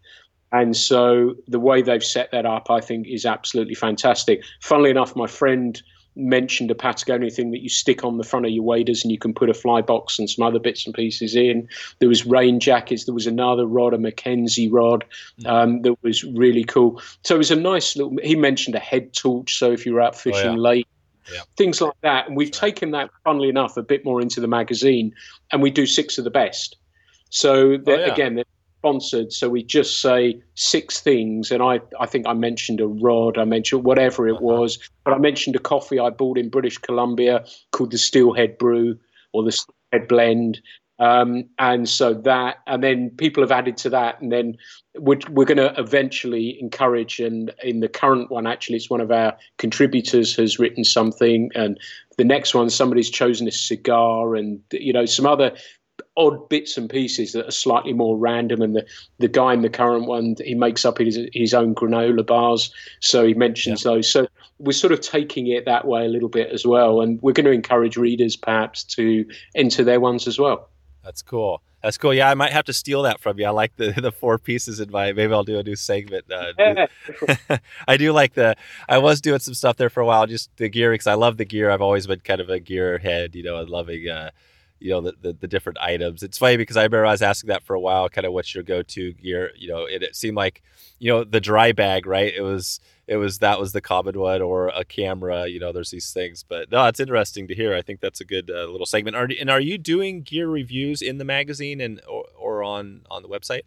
And so the way they've set that up, I think, is absolutely fantastic. Funnily enough, my friend mentioned a Patagonia thing that you stick on the front of your waders and you can put a fly box and some other bits and pieces in. There was rain jackets. There was another rod, a Mackenzie rod, mm. um, that was really cool. So it was a nice little. He mentioned a head torch. So if you're out fishing oh, yeah. late yeah. things like that. And we've taken that, funnily enough, a bit more into the magazine, and we do six of the best. So oh, yeah. again, they're sponsored. So we just say six things, and I, I think I mentioned a rod, I mentioned whatever it uh-huh. was, but I mentioned a coffee I bought in British Columbia called the Steelhead Brew or the Steelhead Blend, um, and so that, and then people have added to that, and then we're, we're going to eventually encourage. And in the current one, actually, it's one of our contributors has written something, and the next one, somebody's chosen a cigar, and you know some other odd bits and pieces that are slightly more random. And the, the guy in the current one, he makes up his his own granola bars, so he mentions yeah. those. So we're sort of taking it that way a little bit as well, and we're going to encourage readers perhaps to enter their ones as well. That's cool. That's cool. Yeah, I might have to steal that from you. I like the the four pieces in my. Maybe I'll do a new segment. Uh, I do like the. I was doing some stuff there for a while, just the gear because I love the gear. I've always been kind of a gear head, you know, and loving. Uh, you know the, the, the different items. It's funny because I remember I was asking that for a while, kind of what's your go to gear. You know, it, it seemed like you know the dry bag, right? It was it was that was the common one or a camera. You know, there's these things, but no, it's interesting to hear. I think that's a good uh, little segment. Are, and are you doing gear reviews in the magazine and or, or on on the website?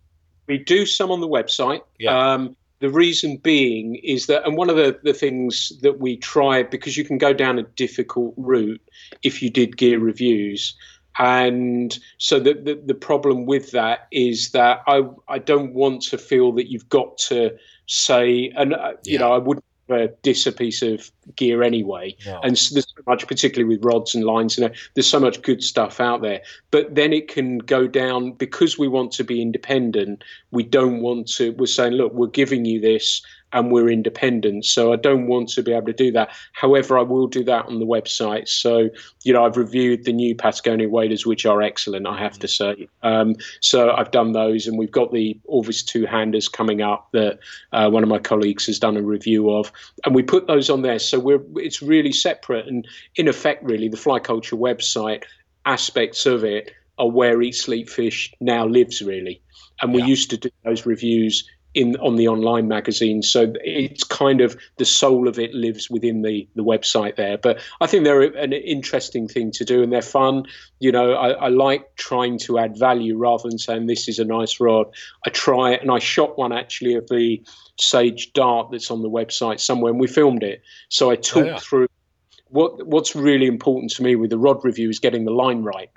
We do some on the website. Yeah. Um, the reason being is that, and one of the, the things that we try, because you can go down a difficult route if you did gear reviews. And so the, the, the problem with that is that I, I don't want to feel that you've got to say, and, uh, you know, I wouldn't uh, diss a piece of gear anyway. No. And so there's so much, particularly with rods and lines, know, there's so much good stuff out there. But then it can go down because we want to be independent. We don't want to. We're saying, look, we're giving you this, and we're independent. So I don't want to be able to do that. However, I will do that on the website. So, you know, I've reviewed the new Patagonia waders, which are excellent, I have to say. Um, so I've done those, and we've got the Orvis two handers coming up that uh, one of my colleagues has done a review of, and we put those on there. So we're it's really separate, and in effect, really, the Fly Culture website aspects of it are where Eat Sleep Fish now lives, really. And we yeah. used to do those reviews in on the online magazine. So it's kind of the soul of it lives within the the website there. But I think they're an interesting thing to do and they're fun. You know, I, I like trying to add value rather than saying this is a nice rod. I try it and I shot one actually of the Sage Dart that's on the website somewhere and we filmed it. So I talked oh, yeah. through what what's really important to me with the rod review is getting the line right.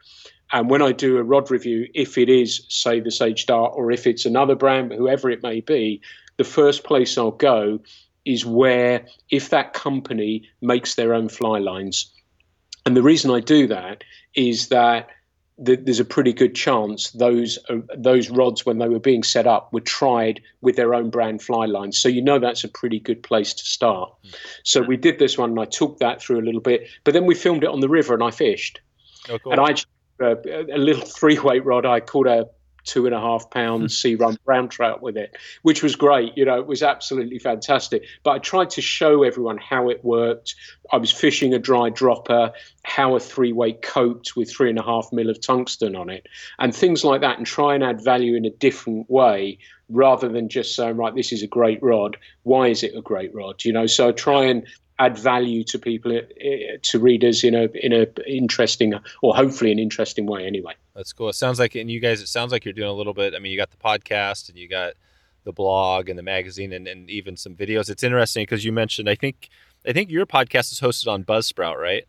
And when I do a rod review, if it is, say, the Sage Dart, or if it's another brand, whoever it may be, the first place I'll go is where, if that company makes their own fly lines. And the reason I do that is that there's a pretty good chance those uh, those rods, when they were being set up, were tried with their own brand fly lines. So you know that's a pretty good place to start. Mm. So we did this one, and I took that through a little bit, but then we filmed it on the river, and I fished. Oh, cool. And I a, a little three weight rod. I caught a two and a half pound hmm. sea run brown trout with it, which was great. You know, it was absolutely fantastic. But I tried to show everyone how it worked. I was fishing a dry dropper, how a three weight coped with three and a half mil of tungsten on it, and things like that, and try and add value in a different way rather than just saying, right, this is a great rod. Why is it a great rod? You know, so I try and add value to people eh, to readers in a in a interesting or hopefully an interesting way anyway. That's cool. It sounds like and you guys it sounds like you're doing a little bit i mean you got the podcast and you got the blog and the magazine and, and even some videos. It's interesting because you mentioned i think i think your podcast is hosted on buzzsprout right?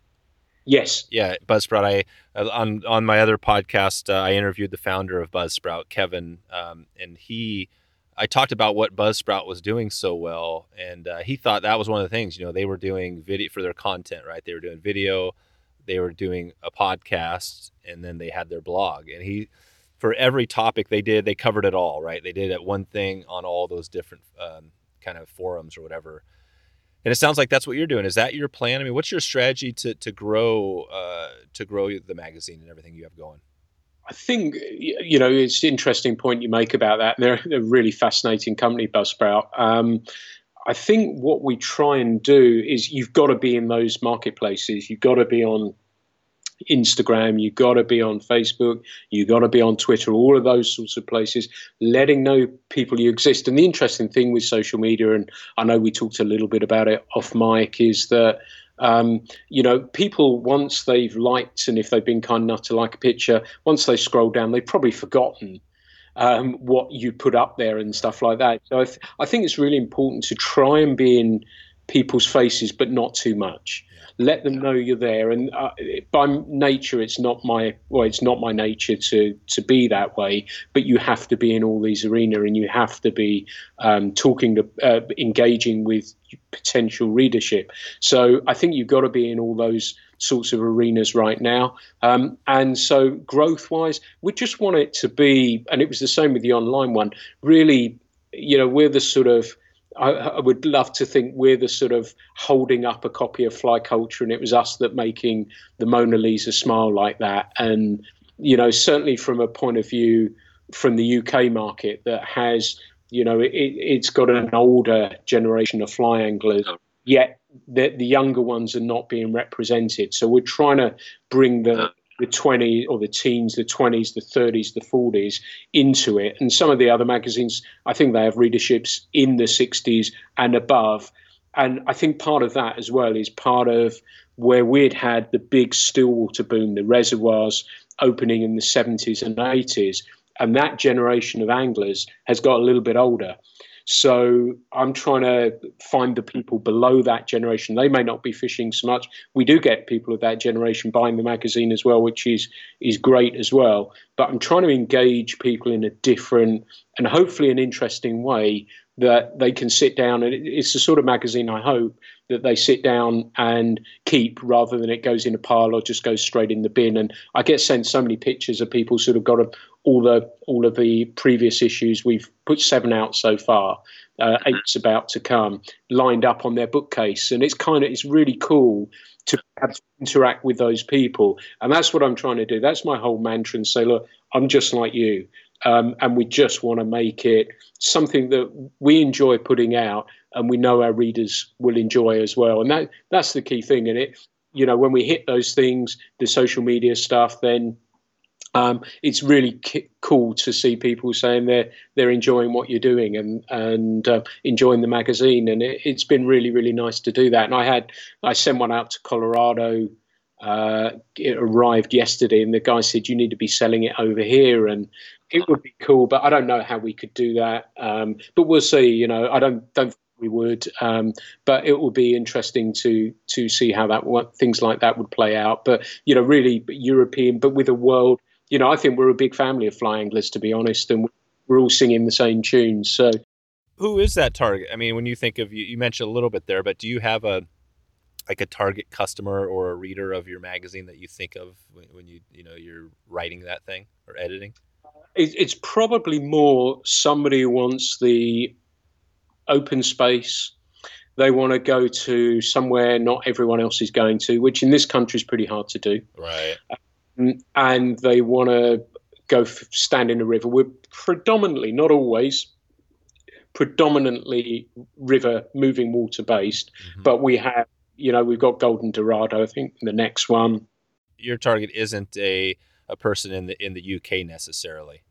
Yes. Yeah buzzsprout. I on on my other podcast uh, i interviewed the founder of buzzsprout kevin um, and he I talked about what Buzzsprout was doing so well, and uh, he thought that was one of the things. You know, they were doing video for their content, right? They were doing video, they were doing a podcast, and then they had their blog. And he, for every topic they did, they covered it all, right? They did it one thing on all those different um, kind of forums or whatever. And it sounds like that's what you're doing. Is that your plan? I mean, what's your strategy to to grow uh, to grow the magazine and everything you have going? I think you know it's an interesting point you make about that. They're, a really fascinating company, Buzzsprout. Um, I think what we try and do is you've got to be in those marketplaces. You've got to be on Instagram, you've got to be on Facebook, you've got to be on Twitter, all of those sorts of places, letting know people you exist. And the interesting thing with social media, and I know we talked a little bit about it off mic, is that um, you know, people once they've liked and if they've been kind enough to like a picture, once they scroll down, they've probably forgotten um, what you put up there and stuff like that. So I, th- I think it's really important to try and be in people's faces, but not too much let them know you're there. And uh, by nature, it's not my well, it's not my nature to to be that way. But you have to be in all these arena, and you have to be um, talking to, uh, engaging with potential readership. So I think you've got to be in all those sorts of arenas right now. Um, and so growth wise, we just want it to be, and it was the same with the online one. Really, you know, we're the sort of I, I, would love to think we're the sort of holding up a copy of Fly Culture, and it was us that making the Mona Lisa smile like that. And you know, certainly from a point of view from the UK market that has, you know, it, has got an older generation of fly anglers, yet the, the younger ones are not being represented. So we're trying to bring the the 20 or the teens, the 20s, the 30s, the 40s into it. And some of the other magazines, I think they have readerships in the 60s and above. And I think part of that as well is part of where we'd had the big Stillwater boom, the reservoirs opening in the 70s and 80s. And that generation of anglers has got a little bit older. So I'm trying to find the people below that generation. They may not be fishing so much. We do get people of that generation buying the magazine as well, which is is great as well. But I'm trying to engage people in a different and hopefully an interesting way that they can sit down and it's the sort of magazine I hope that they sit down and keep rather than it goes in a pile or just goes straight in the bin. And I get sent so many pictures of people sort of got a, all the all of the previous issues. We've put seven out so far. Uh, eight's about to come, lined up on their bookcase, and it's kind of it's really cool to interact with those people, and that's what I'm trying to do. That's my whole mantra, and say, look, I'm just like you, um, and we just want to make it something that we enjoy putting out, and we know our readers will enjoy as well, and that that's the key thing. And it, you know, when we hit those things, the social media stuff, then um, it's really k- cool to see people saying they're they're enjoying what you're doing and and uh, enjoying the magazine, and it, has been really really nice to do that. And I had I sent one out to Colorado. Uh, it arrived yesterday, and the guy said you need to be selling it over here, and it would be cool. But I don't know how we could do that. Um, but we'll see. You know, I don't don't think we would. Um, but it will be interesting to to see how that what things like that would play out. But you know, really European, but with a world you know, I think we're a big family of fly anglers, to be honest, and we're all singing the same tunes. So, who is that target? I mean, when you think of you, you mentioned a little bit there, but do you have a like a target customer or a reader of your magazine that you think of when, when you you know you're writing that thing or editing? It, it's probably more somebody who wants the open space. They want to go to somewhere not everyone else is going to, which in this country is pretty hard to do. Right and they want to go f- stand in a river. We're predominantly, not always, predominantly river moving water based, mm-hmm. but we have, you know, we've got Golden Dorado. I think the next one. Your target isn't a a person in the in the UK necessarily.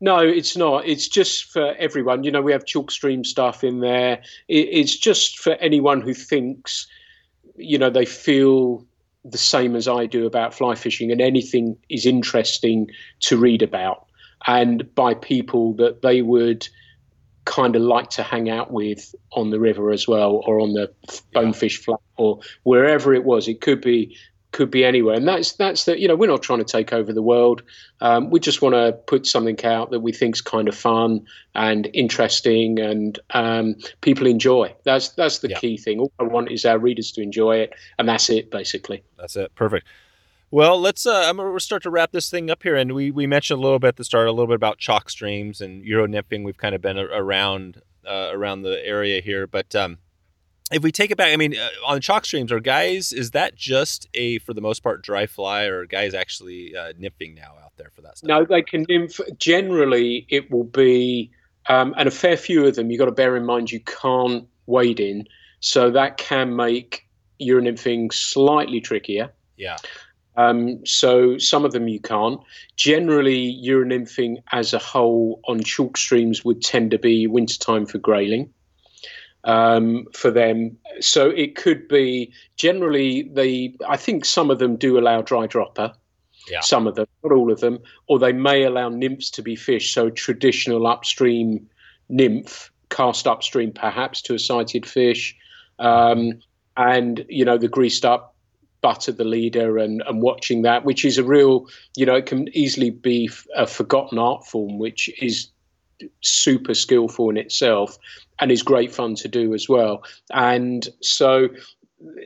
No, it's not. It's just for everyone. You know, we have chalk stream stuff in there. It's just for anyone who thinks, you know, they feel the same as I do about fly fishing, and anything is interesting to read about, and by people that they would kind of like to hang out with on the river as well, or on the bonefish flat, or wherever it was. It could be could be anywhere. And that's that's the you know we're not trying to take over the world. Um, we just want to put something out that we think's kind of fun and interesting and um, people enjoy. That's that's the yeah. key thing. All I want is our readers to enjoy it, and that's it basically. That's it. Perfect. Well, let's. Uh, I'm gonna start to wrap this thing up here, and we we mentioned a little bit at the start, a little bit about chalk streams and euro nymphing. We've kind of been around uh, around the area here, but um, if we take it back, I mean, uh, on chalk streams, are guys, is that just a, for the most part, dry fly, or guys actually uh, nymphing now out there for that stuff? No, they can nymph. Generally, it will be, um, and a fair few of them, you've got to bear in mind you can't wade in. So that can make euro nymphing slightly trickier. Yeah. Um, so some of them you can't. Generally, euro nymphing as a whole on chalk streams would tend to be wintertime for grayling um, for them. So it could be generally the. I think some of them do allow dry dropper. Yeah. Some of them, not all of them, or they may allow nymphs to be fished. So traditional upstream nymph cast upstream, perhaps to a sighted fish, um, and you know the greased up butt of the leader and, and watching that, which is a real, you know, it can easily be a forgotten art form, which is super skillful in itself and is great fun to do as well. And so,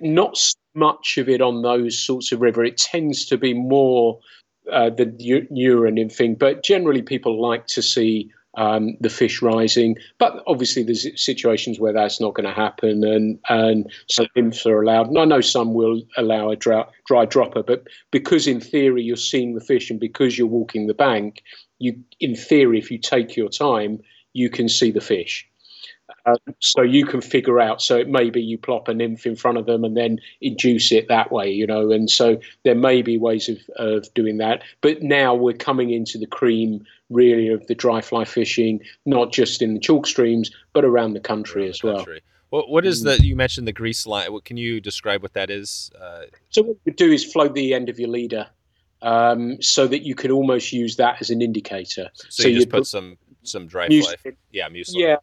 not much of it on those sorts of river. It tends to be more uh, the euro nymphing, but generally people like to see um, the fish rising. But obviously, there's situations where that's not going to happen, and and some nymphs are allowed. And I know some will allow a dry, dry dropper, but because in theory you're seeing the fish, and because you're walking the bank, you in theory, if you take your time, you can see the fish. Um, so you can figure out. So it may be you plop a nymph in front of them and then induce it that way, you know. And so there may be ways of, of doing that. But now we're coming into the cream really of the dry fly fishing, not just in the chalk streams, but around the country around as the country. well. What, what is that? you mentioned the grease line. What, can you describe what that is? Uh, so what you do is float the end of your leader um, so that you can almost use that as an indicator. So, so you just put some some dry fly, yeah, mucilage. yeah,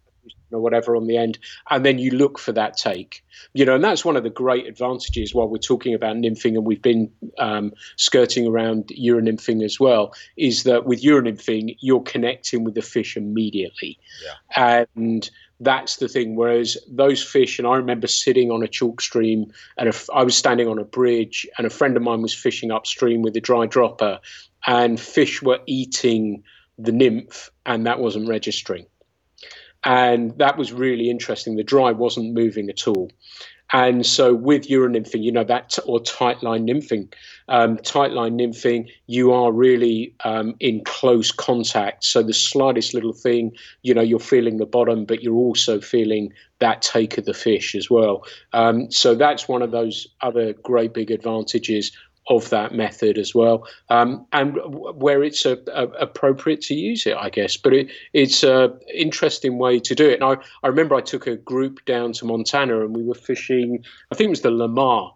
or whatever on the end, and then you look for that take. You know, and that's one of the great advantages while we're talking about nymphing, and we've been um, skirting around euronymphing as well, is that with euronymphing, you're connecting with the fish immediately. Yeah. And that's the thing. Whereas those fish, and I remember sitting on a chalk stream, and I was standing on a bridge, and a friend of mine was fishing upstream with a dry dropper, and fish were eating the nymph, and that wasn't registering and that was really interesting. The dry wasn't moving at all. And so with euronymphing, you know, that or tight line nymphing, um, tight line nymphing, you are really um, in close contact. So the slightest little thing, you know, you're feeling the bottom, but you're also feeling that take of the fish as well. Um, so that's one of those other great big advantages of that method as well, um, and where it's a, a, appropriate to use it, I guess. But it, it's an interesting way to do it. And I, I remember I took a group down to Montana and we were fishing, I think it was the Lamar,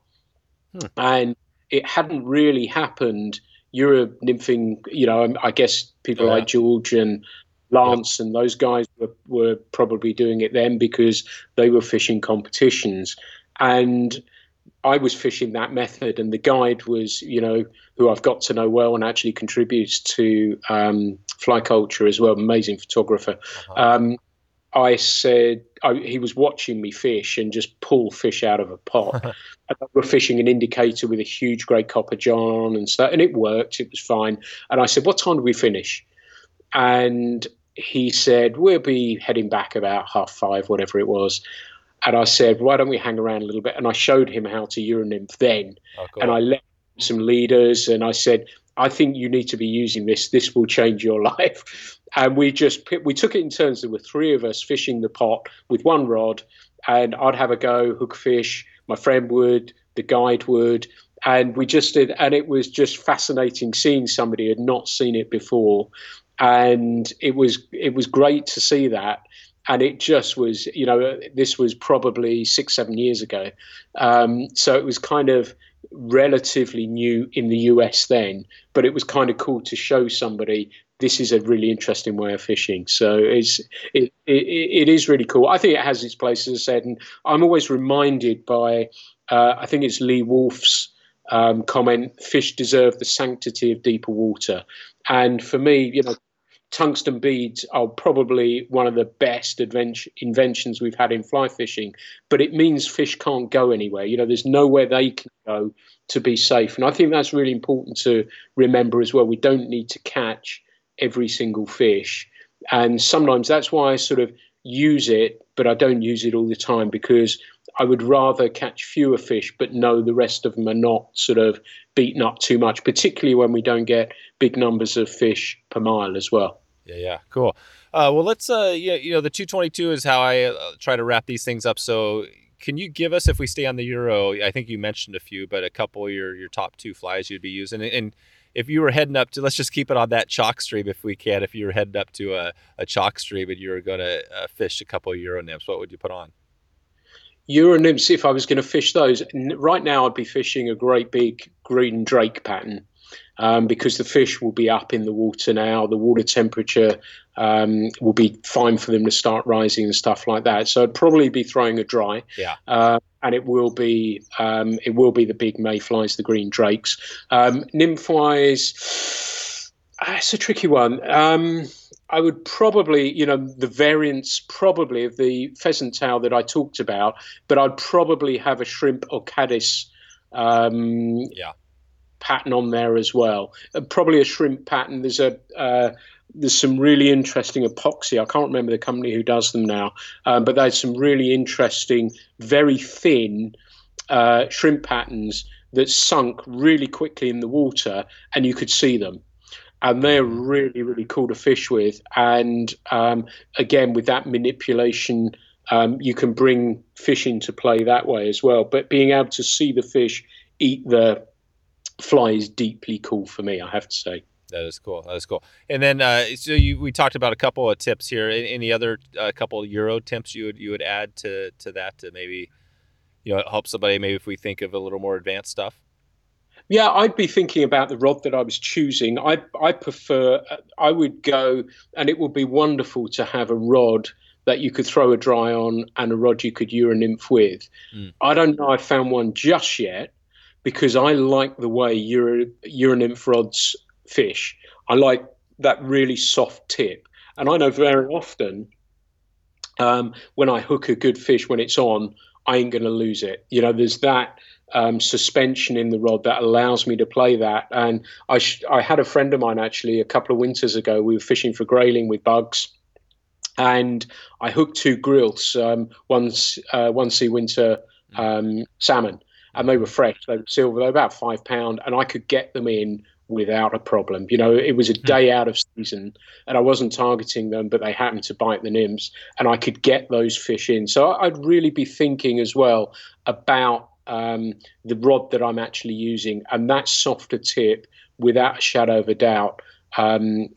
hmm. and it hadn't really happened. Euro nymphing, you know, I guess people yeah. like George and Lance and those guys were, were probably doing it then because they were fishing competitions. And I was fishing that method, and the guide was, you know, who I've got to know well and actually contributes to um, fly culture as well. Amazing photographer. Uh-huh. Um, I said I, he was watching me fish and just pull fish out of a pot. and we're fishing an indicator with a huge grey copper john and stuff, and it worked. It was fine. And I said, "What time do we finish?" And he said, "We'll be heading back about half five, whatever it was." And I said, why don't we hang around a little bit? And I showed him how to Euronymph then. Oh, and I let some leaders and I said, I think you need to be using this. This will change your life. And we just we took it in turns. There were three of us fishing the pot with one rod, and I'd have a go, hook fish. My friend would, the guide would, and we just did. And it was just fascinating seeing somebody who had not seen it before, and it was it was great to see that and it just was, you know, this was probably six, seven years ago. Um, so it was kind of relatively new in the US then, but it was kind of cool to show somebody this is a really interesting way of fishing. So it's it, it, it is really cool. I think it has its place, as I said, and I'm always reminded by uh, I think it's Lee Wulff's um, comment: "Fish deserve the sanctity of deeper water." And for me, you know, tungsten beads are probably one of the best inventions we've had in fly fishing, but it means fish can't go anywhere. You know, there's nowhere they can go to be safe. And I think that's really important to remember as well. We don't need to catch every single fish. And sometimes that's why I sort of use it, but I don't use it all the time because I would rather catch fewer fish, but know the rest of them are not sort of beaten up too much, particularly when we don't get big numbers of fish per mile as well. Yeah, yeah, cool. Uh, well, let's, uh, yeah, you know, the 222 is how I uh, try to wrap these things up. So, can you give us, if we stay on the Euro, I think you mentioned a few, but a couple of your, your top two flies you'd be using? And if you were heading up to, let's just keep it on that chalk stream if we can. If you were heading up to a, a chalk stream and you were going to uh, fish a couple of Euro nymphs, what would you put on? Euro nymphs, if I was going to fish those, right now I'd be fishing a great big green drake pattern um, because the fish will be up in the water now. The water temperature um, will be fine for them to start rising and stuff like that. So I'd probably be throwing a dry. Yeah. Uh, and it will be um, it will be the big mayflies, the green drakes. Um, nymph wise, ah, it's a tricky one. Um, I would probably, you know, the variants probably of the pheasant tail that I talked about, but I'd probably have a shrimp or caddis um, yeah. Pattern on there as well. Uh, probably a shrimp pattern. There's a uh, there's some really interesting epoxy. I can't remember the company who does them now, um, but there's some really interesting, very thin uh, shrimp patterns that sunk really quickly in the water, and you could see them and they're really really cool to fish with and um, again with that manipulation um, you can bring fish into play that way as well. But being able to see the fish eat the fly is deeply cool for me, I have to say. That is cool. That is cool. And then, uh, so you we talked about a couple of tips here. Any other uh, couple of Euro tips you would you would add to to that to maybe you know help somebody maybe if we think of a little more advanced stuff. Yeah, I'd be thinking about the rod that I was choosing. I I prefer. I would go, and it would be wonderful to have a rod that you could throw a dry on and a rod you could Euro-nymph with. Mm. I don't know. I found one just yet because I like the way Euro Euro-nymph rods fish. I like that really soft tip. And I know very often um, when I hook a good fish when it's on, I ain't going to lose it. You know, there's that um, suspension in the rod that allows me to play that. And I, sh- I had a friend of mine actually a couple of winters ago. We were fishing for grayling with bugs. And I hooked two grills, um, one, uh, one sea winter um, salmon, and they were fresh. They were silver. They were about five pound, and I could get them in without a problem. You know, it was a hmm. day out of season and I wasn't targeting them, but they happened to bite the nymphs and I could get those fish in. So I'd really be thinking as well about um, the rod that I'm actually using and that softer tip without a shadow of a doubt. Um,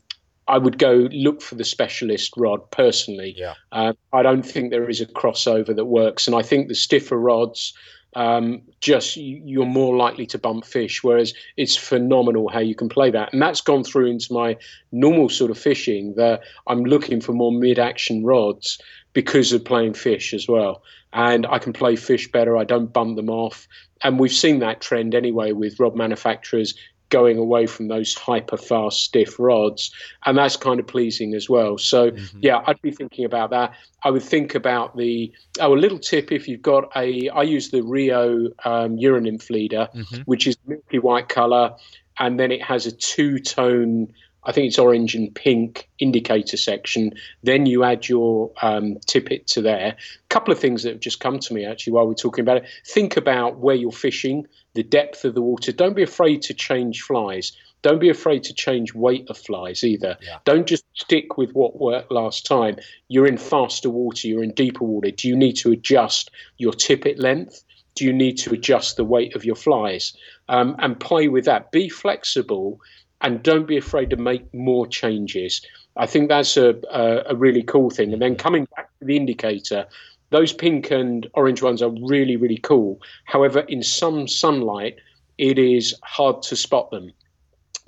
I would go look for the specialist rod personally. Yeah. Uh, I don't think there is a crossover that works, and I think the stiffer rods, um, just you're more likely to bump fish. Whereas it's phenomenal how you can play that, and that's gone through into my normal sort of fishing. That I'm looking for more mid-action rods because of playing fish as well, and I can play fish better. I don't bump them off, and we've seen that trend anyway with rod manufacturers going away from those hyper fast stiff rods and that's kind of pleasing as well so mm-hmm. yeah i'd be thinking about that i would think about the oh a little tip if you've got a i use the rio um, leader mm-hmm. which is milky white color and then it has a two tone I think it's orange and pink indicator section. Then you add your um, tippet to there. A couple of things that have just come to me actually while we're talking about it. Think about where you're fishing the depth of the water. Don't be afraid to change flies. Don't be afraid to change weight of flies either. Yeah. Don't just stick with what worked last time. You're in faster water, you're in deeper water. Do you need to adjust your tippet length? Do you need to adjust the weight of your flies? Um, and play with that. Be flexible and don't be afraid to make more changes. I think that's a, a, a really cool thing. And then mm-hmm. coming back to the indicator, those pink and orange ones are really, really cool. However, in some sunlight, it is hard to spot them,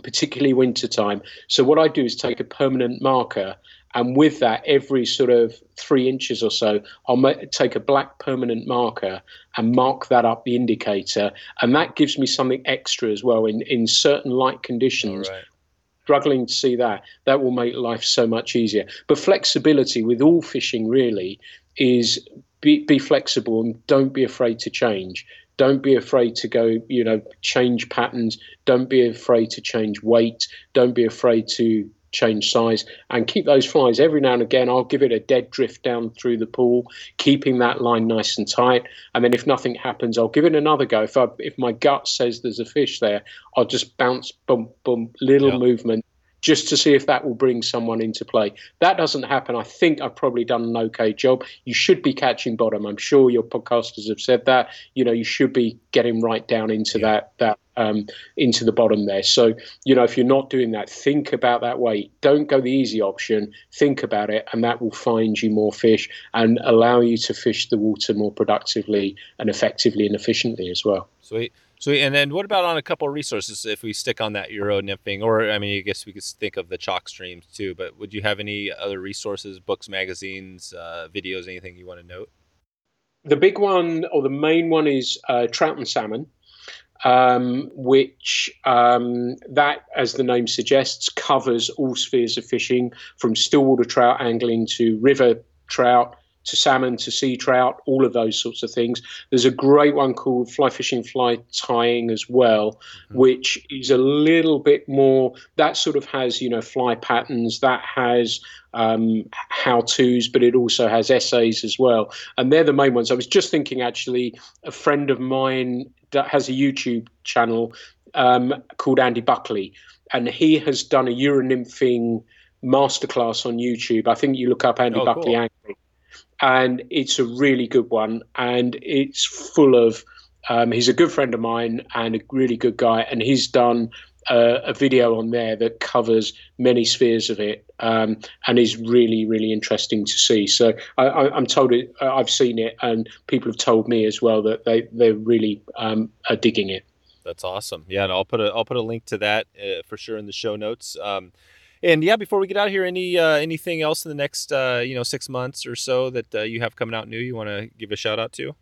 particularly wintertime. So, what I do is take a permanent marker, and with that, every sort of three inches or so, I'll take a black permanent marker and mark that up the indicator. And that gives me something extra as well in, in certain light conditions. Right struggling to see that, that will make life so much easier. But flexibility with all fishing really is be, be flexible and don't be afraid to change. Don't be afraid to go, you know, change patterns. Don't be afraid to change weight. Don't be afraid to change size and keep those flies every now and again. I'll give it a dead drift down through the pool, keeping that line nice and tight. And then if nothing happens, I'll give it another go. If I, if my gut says there's a fish there, I'll just bounce, bump, bump, little yep. movement just to see if that will bring someone into play. That doesn't happen. I think I've probably done an okay job. You should be catching bottom. I'm sure your podcasters have said that. You know, you should be getting right down into yeah. that that um, into the bottom there. So, you know, if you're not doing that, think about that weight. Don't go the easy option. Think about it, and that will find you more fish and allow you to fish the water more productively and effectively and efficiently as well. Sweet. So, and then what about on a couple of resources if we stick on that Euro nymphing, or I mean, I guess we could think of the chalk streams too, but would you have any other resources, books, magazines, uh, videos, anything you want to note? The big one or the main one is uh, trout and salmon, um, which um, that, as the name suggests, covers all spheres of fishing from stillwater trout angling to river trout to salmon to sea trout, all of those sorts of things. There's a great one called Fly Fishing Fly Tying as well, mm-hmm. which is a little bit more, that sort of has, you know, fly patterns, that has um, how to's, but it also has essays as well. And they're the main ones. I was just thinking actually, a friend of mine that has a YouTube channel um, called Andy Buckley, and he has done a Euro nymphing masterclass on YouTube. I think you look up Andy oh, Buckley cool. angling and it's a really good one, and it's full of. Um, he's a good friend of mine and a really good guy, and he's done uh, a video on there that covers many spheres of it um, and is really, really interesting to see. So I, am told it, I've seen it, and people have told me as well that they they really um, are digging it. That's awesome. Yeah, and I'll put a I'll put a link to that uh, for sure in the show notes. Um, and yeah, before we get out here, any uh, anything else in the next uh, you know six months or so that uh, you have coming out new you want to give a shout out to?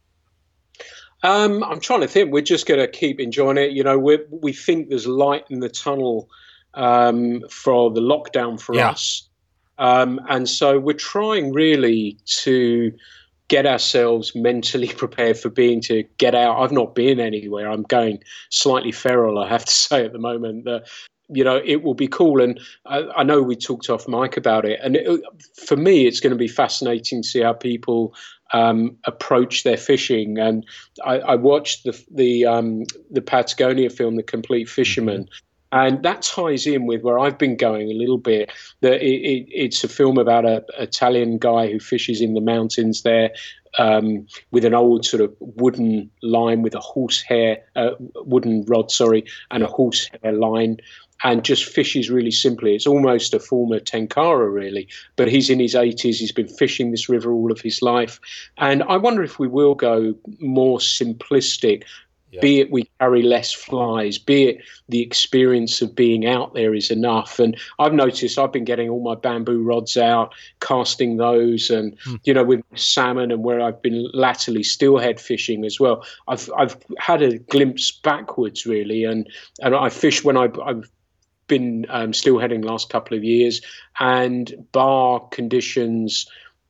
Um, I'm trying to think. We're just going to keep enjoying it. You know, we we think there's light in the tunnel um, for the lockdown for yeah. us, um, and so we're trying really to get ourselves mentally prepared for being to get out. I've not been anywhere. I'm going slightly feral, I have to say, at the moment. The, you know, it will be cool. And I, I know we talked off mic about it. And it, for me, it's going to be fascinating to see how people um, approach their fishing. And I, I watched the the um, the Patagonia film, The Complete Fisherman. Mm-hmm. And that ties in with where I've been going a little bit. That it, it, it's a film about a Italian guy who fishes in the mountains there um, with an old sort of wooden line with a horsehair, uh, wooden rod, sorry, and a horsehair line and just fishes really simply. It's almost a former Tenkara, really. But he's in his 80s. He's been fishing this river all of his life. And I wonder if we will go more simplistic. Yeah. Be it we carry less flies, be it the experience of being out there is enough. And I've noticed I've been getting all my bamboo rods out, casting those, and mm. you know with salmon and where I've been latterly steelhead fishing as well. I've I've had a glimpse backwards really, and and I fish when I, I've been um, steelheading last couple of years, and bar conditions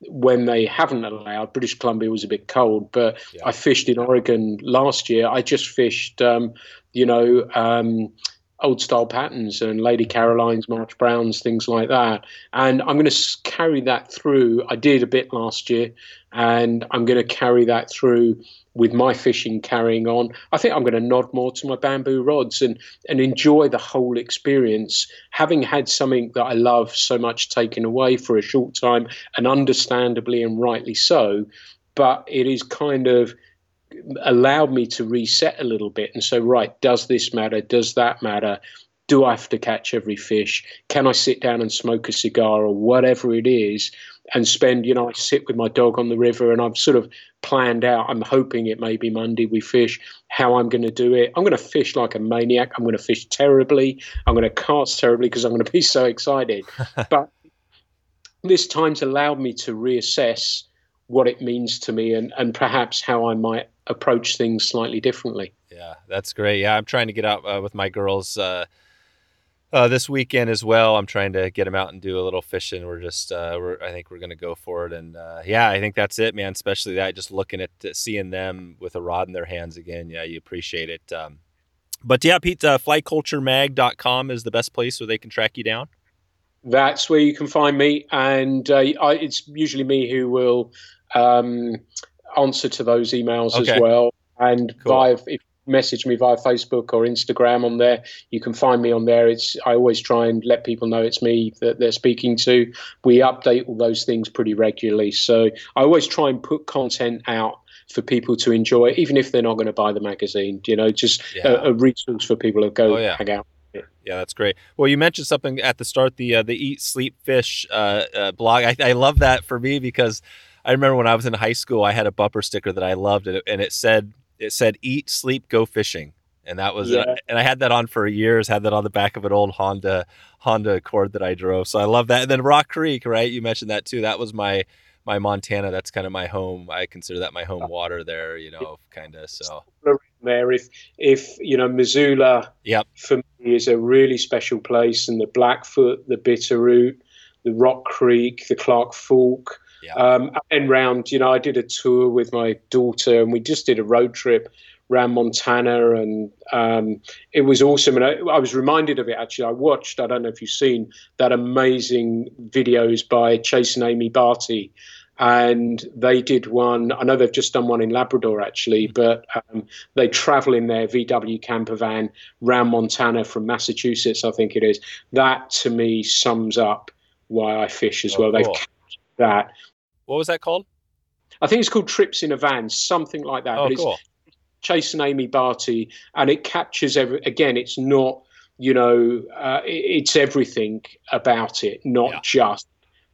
when they haven't allowed. British Columbia was a bit cold, but yeah. I fished in Oregon last year. I just fished, um, you know. Um, old style patterns and Lady Caroline's, March Browns, things like that. And I'm going to carry that through. I did a bit last year, and I'm going to carry that through with my fishing carrying on, I think I'm going to nod more to my bamboo rods and, and enjoy the whole experience, having had something that I love so much taken away for a short time, and understandably and rightly so. But it is kind of allowed me to reset a little bit and say, right, does this matter? Does that matter? Do I have to catch every fish? Can I sit down and smoke a cigar or whatever it is? and spend, you know, I sit with my dog on the river and I've sort of planned out. I'm hoping it may be Monday we fish, how I'm going to do it. I'm going to fish like a maniac. I'm going to fish terribly. I'm going to cast terribly because I'm going to be so excited. but this time's allowed me to reassess what it means to me and, and perhaps how I might approach things slightly differently. Yeah, that's great. Yeah, I'm trying to get out uh, with my girls. Uh, uh, this weekend as well. I'm trying to get them out and do a little fishing. We're just, uh, we're, I think we're going to go for it. And uh, yeah, I think that's it, man. Especially that, just looking at seeing them with a rod in their hands again. Yeah, you appreciate it. Um, but yeah, Pete, uh, flyculturemag.com is the best place where they can track you down. That's where you can find me. And uh, I, it's usually me who will um, answer to those emails okay. as well. And cool. via, if message me via Facebook or Instagram on there. You can find me on there. It's I always try and let people know it's me that they're speaking to. We update all those things pretty regularly. So I always try and put content out for people to enjoy, even if they're not going to buy the magazine. You know, just yeah. a, a, resource for people to go oh, yeah. hang out. Yeah, that's great. Well, you mentioned something at the start the uh, the Eat Sleep Fish uh, uh, blog. I, I love that for me because I remember when I was in high school, I had a bumper sticker that I loved, and it, and it said it said eat, sleep, go fishing. And that was, uh, yeah. and I had that on for years. Had that on the back of an old Honda Honda Accord that I drove. So I love that. And then Rock Creek, right? You mentioned that too. That was my my Montana. That's kind of my home. I consider that my home uh-huh. water there. You know, kind of. So there, if if you know Missoula, yep. for me is a really special place, and the Blackfoot, the Bitterroot, the Rock Creek, the Clark Fork. Yeah. Um, and round, you know, I did a tour with my daughter, and we just did a road trip around Montana, and um, it was awesome. And I, I, was reminded of it actually. I watched, I don't know if you've seen that amazing videos by Chase and Amy Barty. And they did one. I know they've just done one in Labrador actually, mm. but um, they travel in their VW camper van around Montana from Massachusetts, I think it is. That to me sums up why I fish as oh, well. They've that what was that called? I think it's called Trips in a Van, something like that. Oh, but cool. it's Chase and Amy Barty, and it captures every. Again, it's not you know, uh, it, it's everything about it, not Yeah. just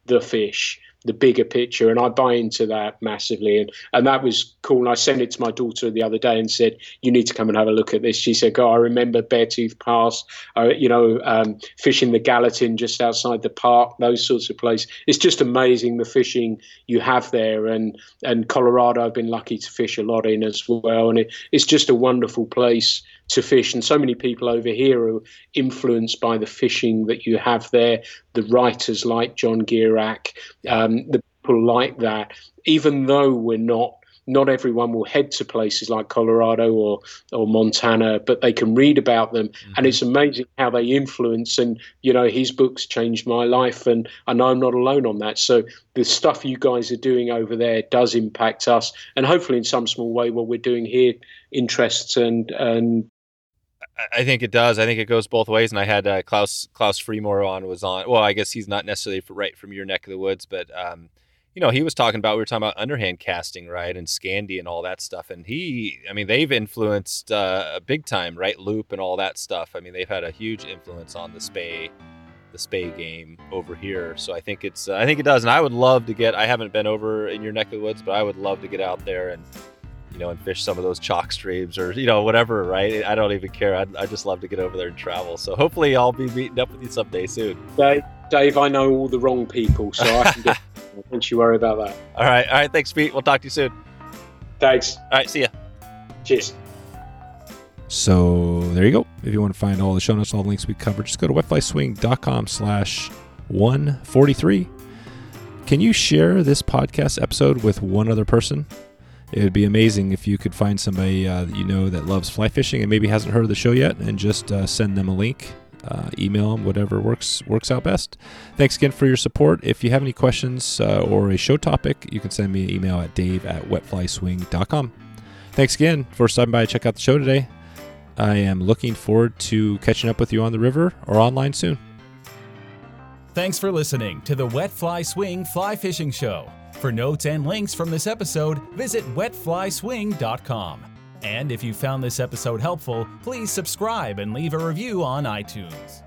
the fish the bigger picture and i buy into that massively and and that was cool. And i sent it to my daughter the other day and said you need to come and have a look at this. She said god i remember beartooth pass uh, you know um, fishing the gallatin just outside the park those sorts of places. It's just amazing the fishing you have there and and colorado i've been lucky to fish a lot in as well and it, it's just a wonderful place to fish. And so many people over here are influenced by the fishing that you have there. The writers like john gierach um, the people like that. Even though we're not not everyone will head to places like Colorado or or Montana, but they can read about them, and it's amazing how they influence. And you know, his books changed my life, and I know I'm not alone on that. So the stuff you guys are doing over there does impact us, and hopefully in some small way, what we're doing here interests and and I- think it does. I think it goes both ways. And I had uh, Klaus Klaus Frimor on was on. Well, I guess he's not necessarily right from your neck of the woods, but um, you know, he was talking about we were talking about underhand casting, right, and Scandi and all that stuff. And he, I mean, they've influenced uh, big time, right, loop and all that stuff. I mean, they've had a huge influence on the Spey, the Spey game over here. So I think it's, uh, I think it does. And I would love to get. I haven't been over in your neck of the woods, but I would love to get out there and you know, and fish some of those chalk streams or, you know, whatever, right? I don't even care. I'd, I just love to get over there and travel. So hopefully I'll be meeting up with you someday soon. Dave, Dave, I know all the wrong people, so I can get. don't you worry about that. All right. All right. Thanks, Pete. We'll talk to you soon. Thanks. All right. See ya. Cheers. So there you go. If you want to find all the show notes, all the links we covered, just go to wetflyswing.com slash 143. Can you share this podcast episode with one other person? It would be amazing if you could find somebody uh, that you know that loves fly fishing and maybe hasn't heard of the show yet and just uh, send them a link, uh, email them, whatever works works out best. Thanks again for your support. If you have any questions uh, or a show topic, you can send me an email at dave at wetflyswing.com. Thanks again for stopping by to check out the show today. I am looking forward to catching up with you on the river or online soon. Thanks for listening to the Wet Fly Swing Fly Fishing Show. For notes and links from this episode, visit wetflyswing.com. And if you found this episode helpful, please subscribe and leave a review on iTunes.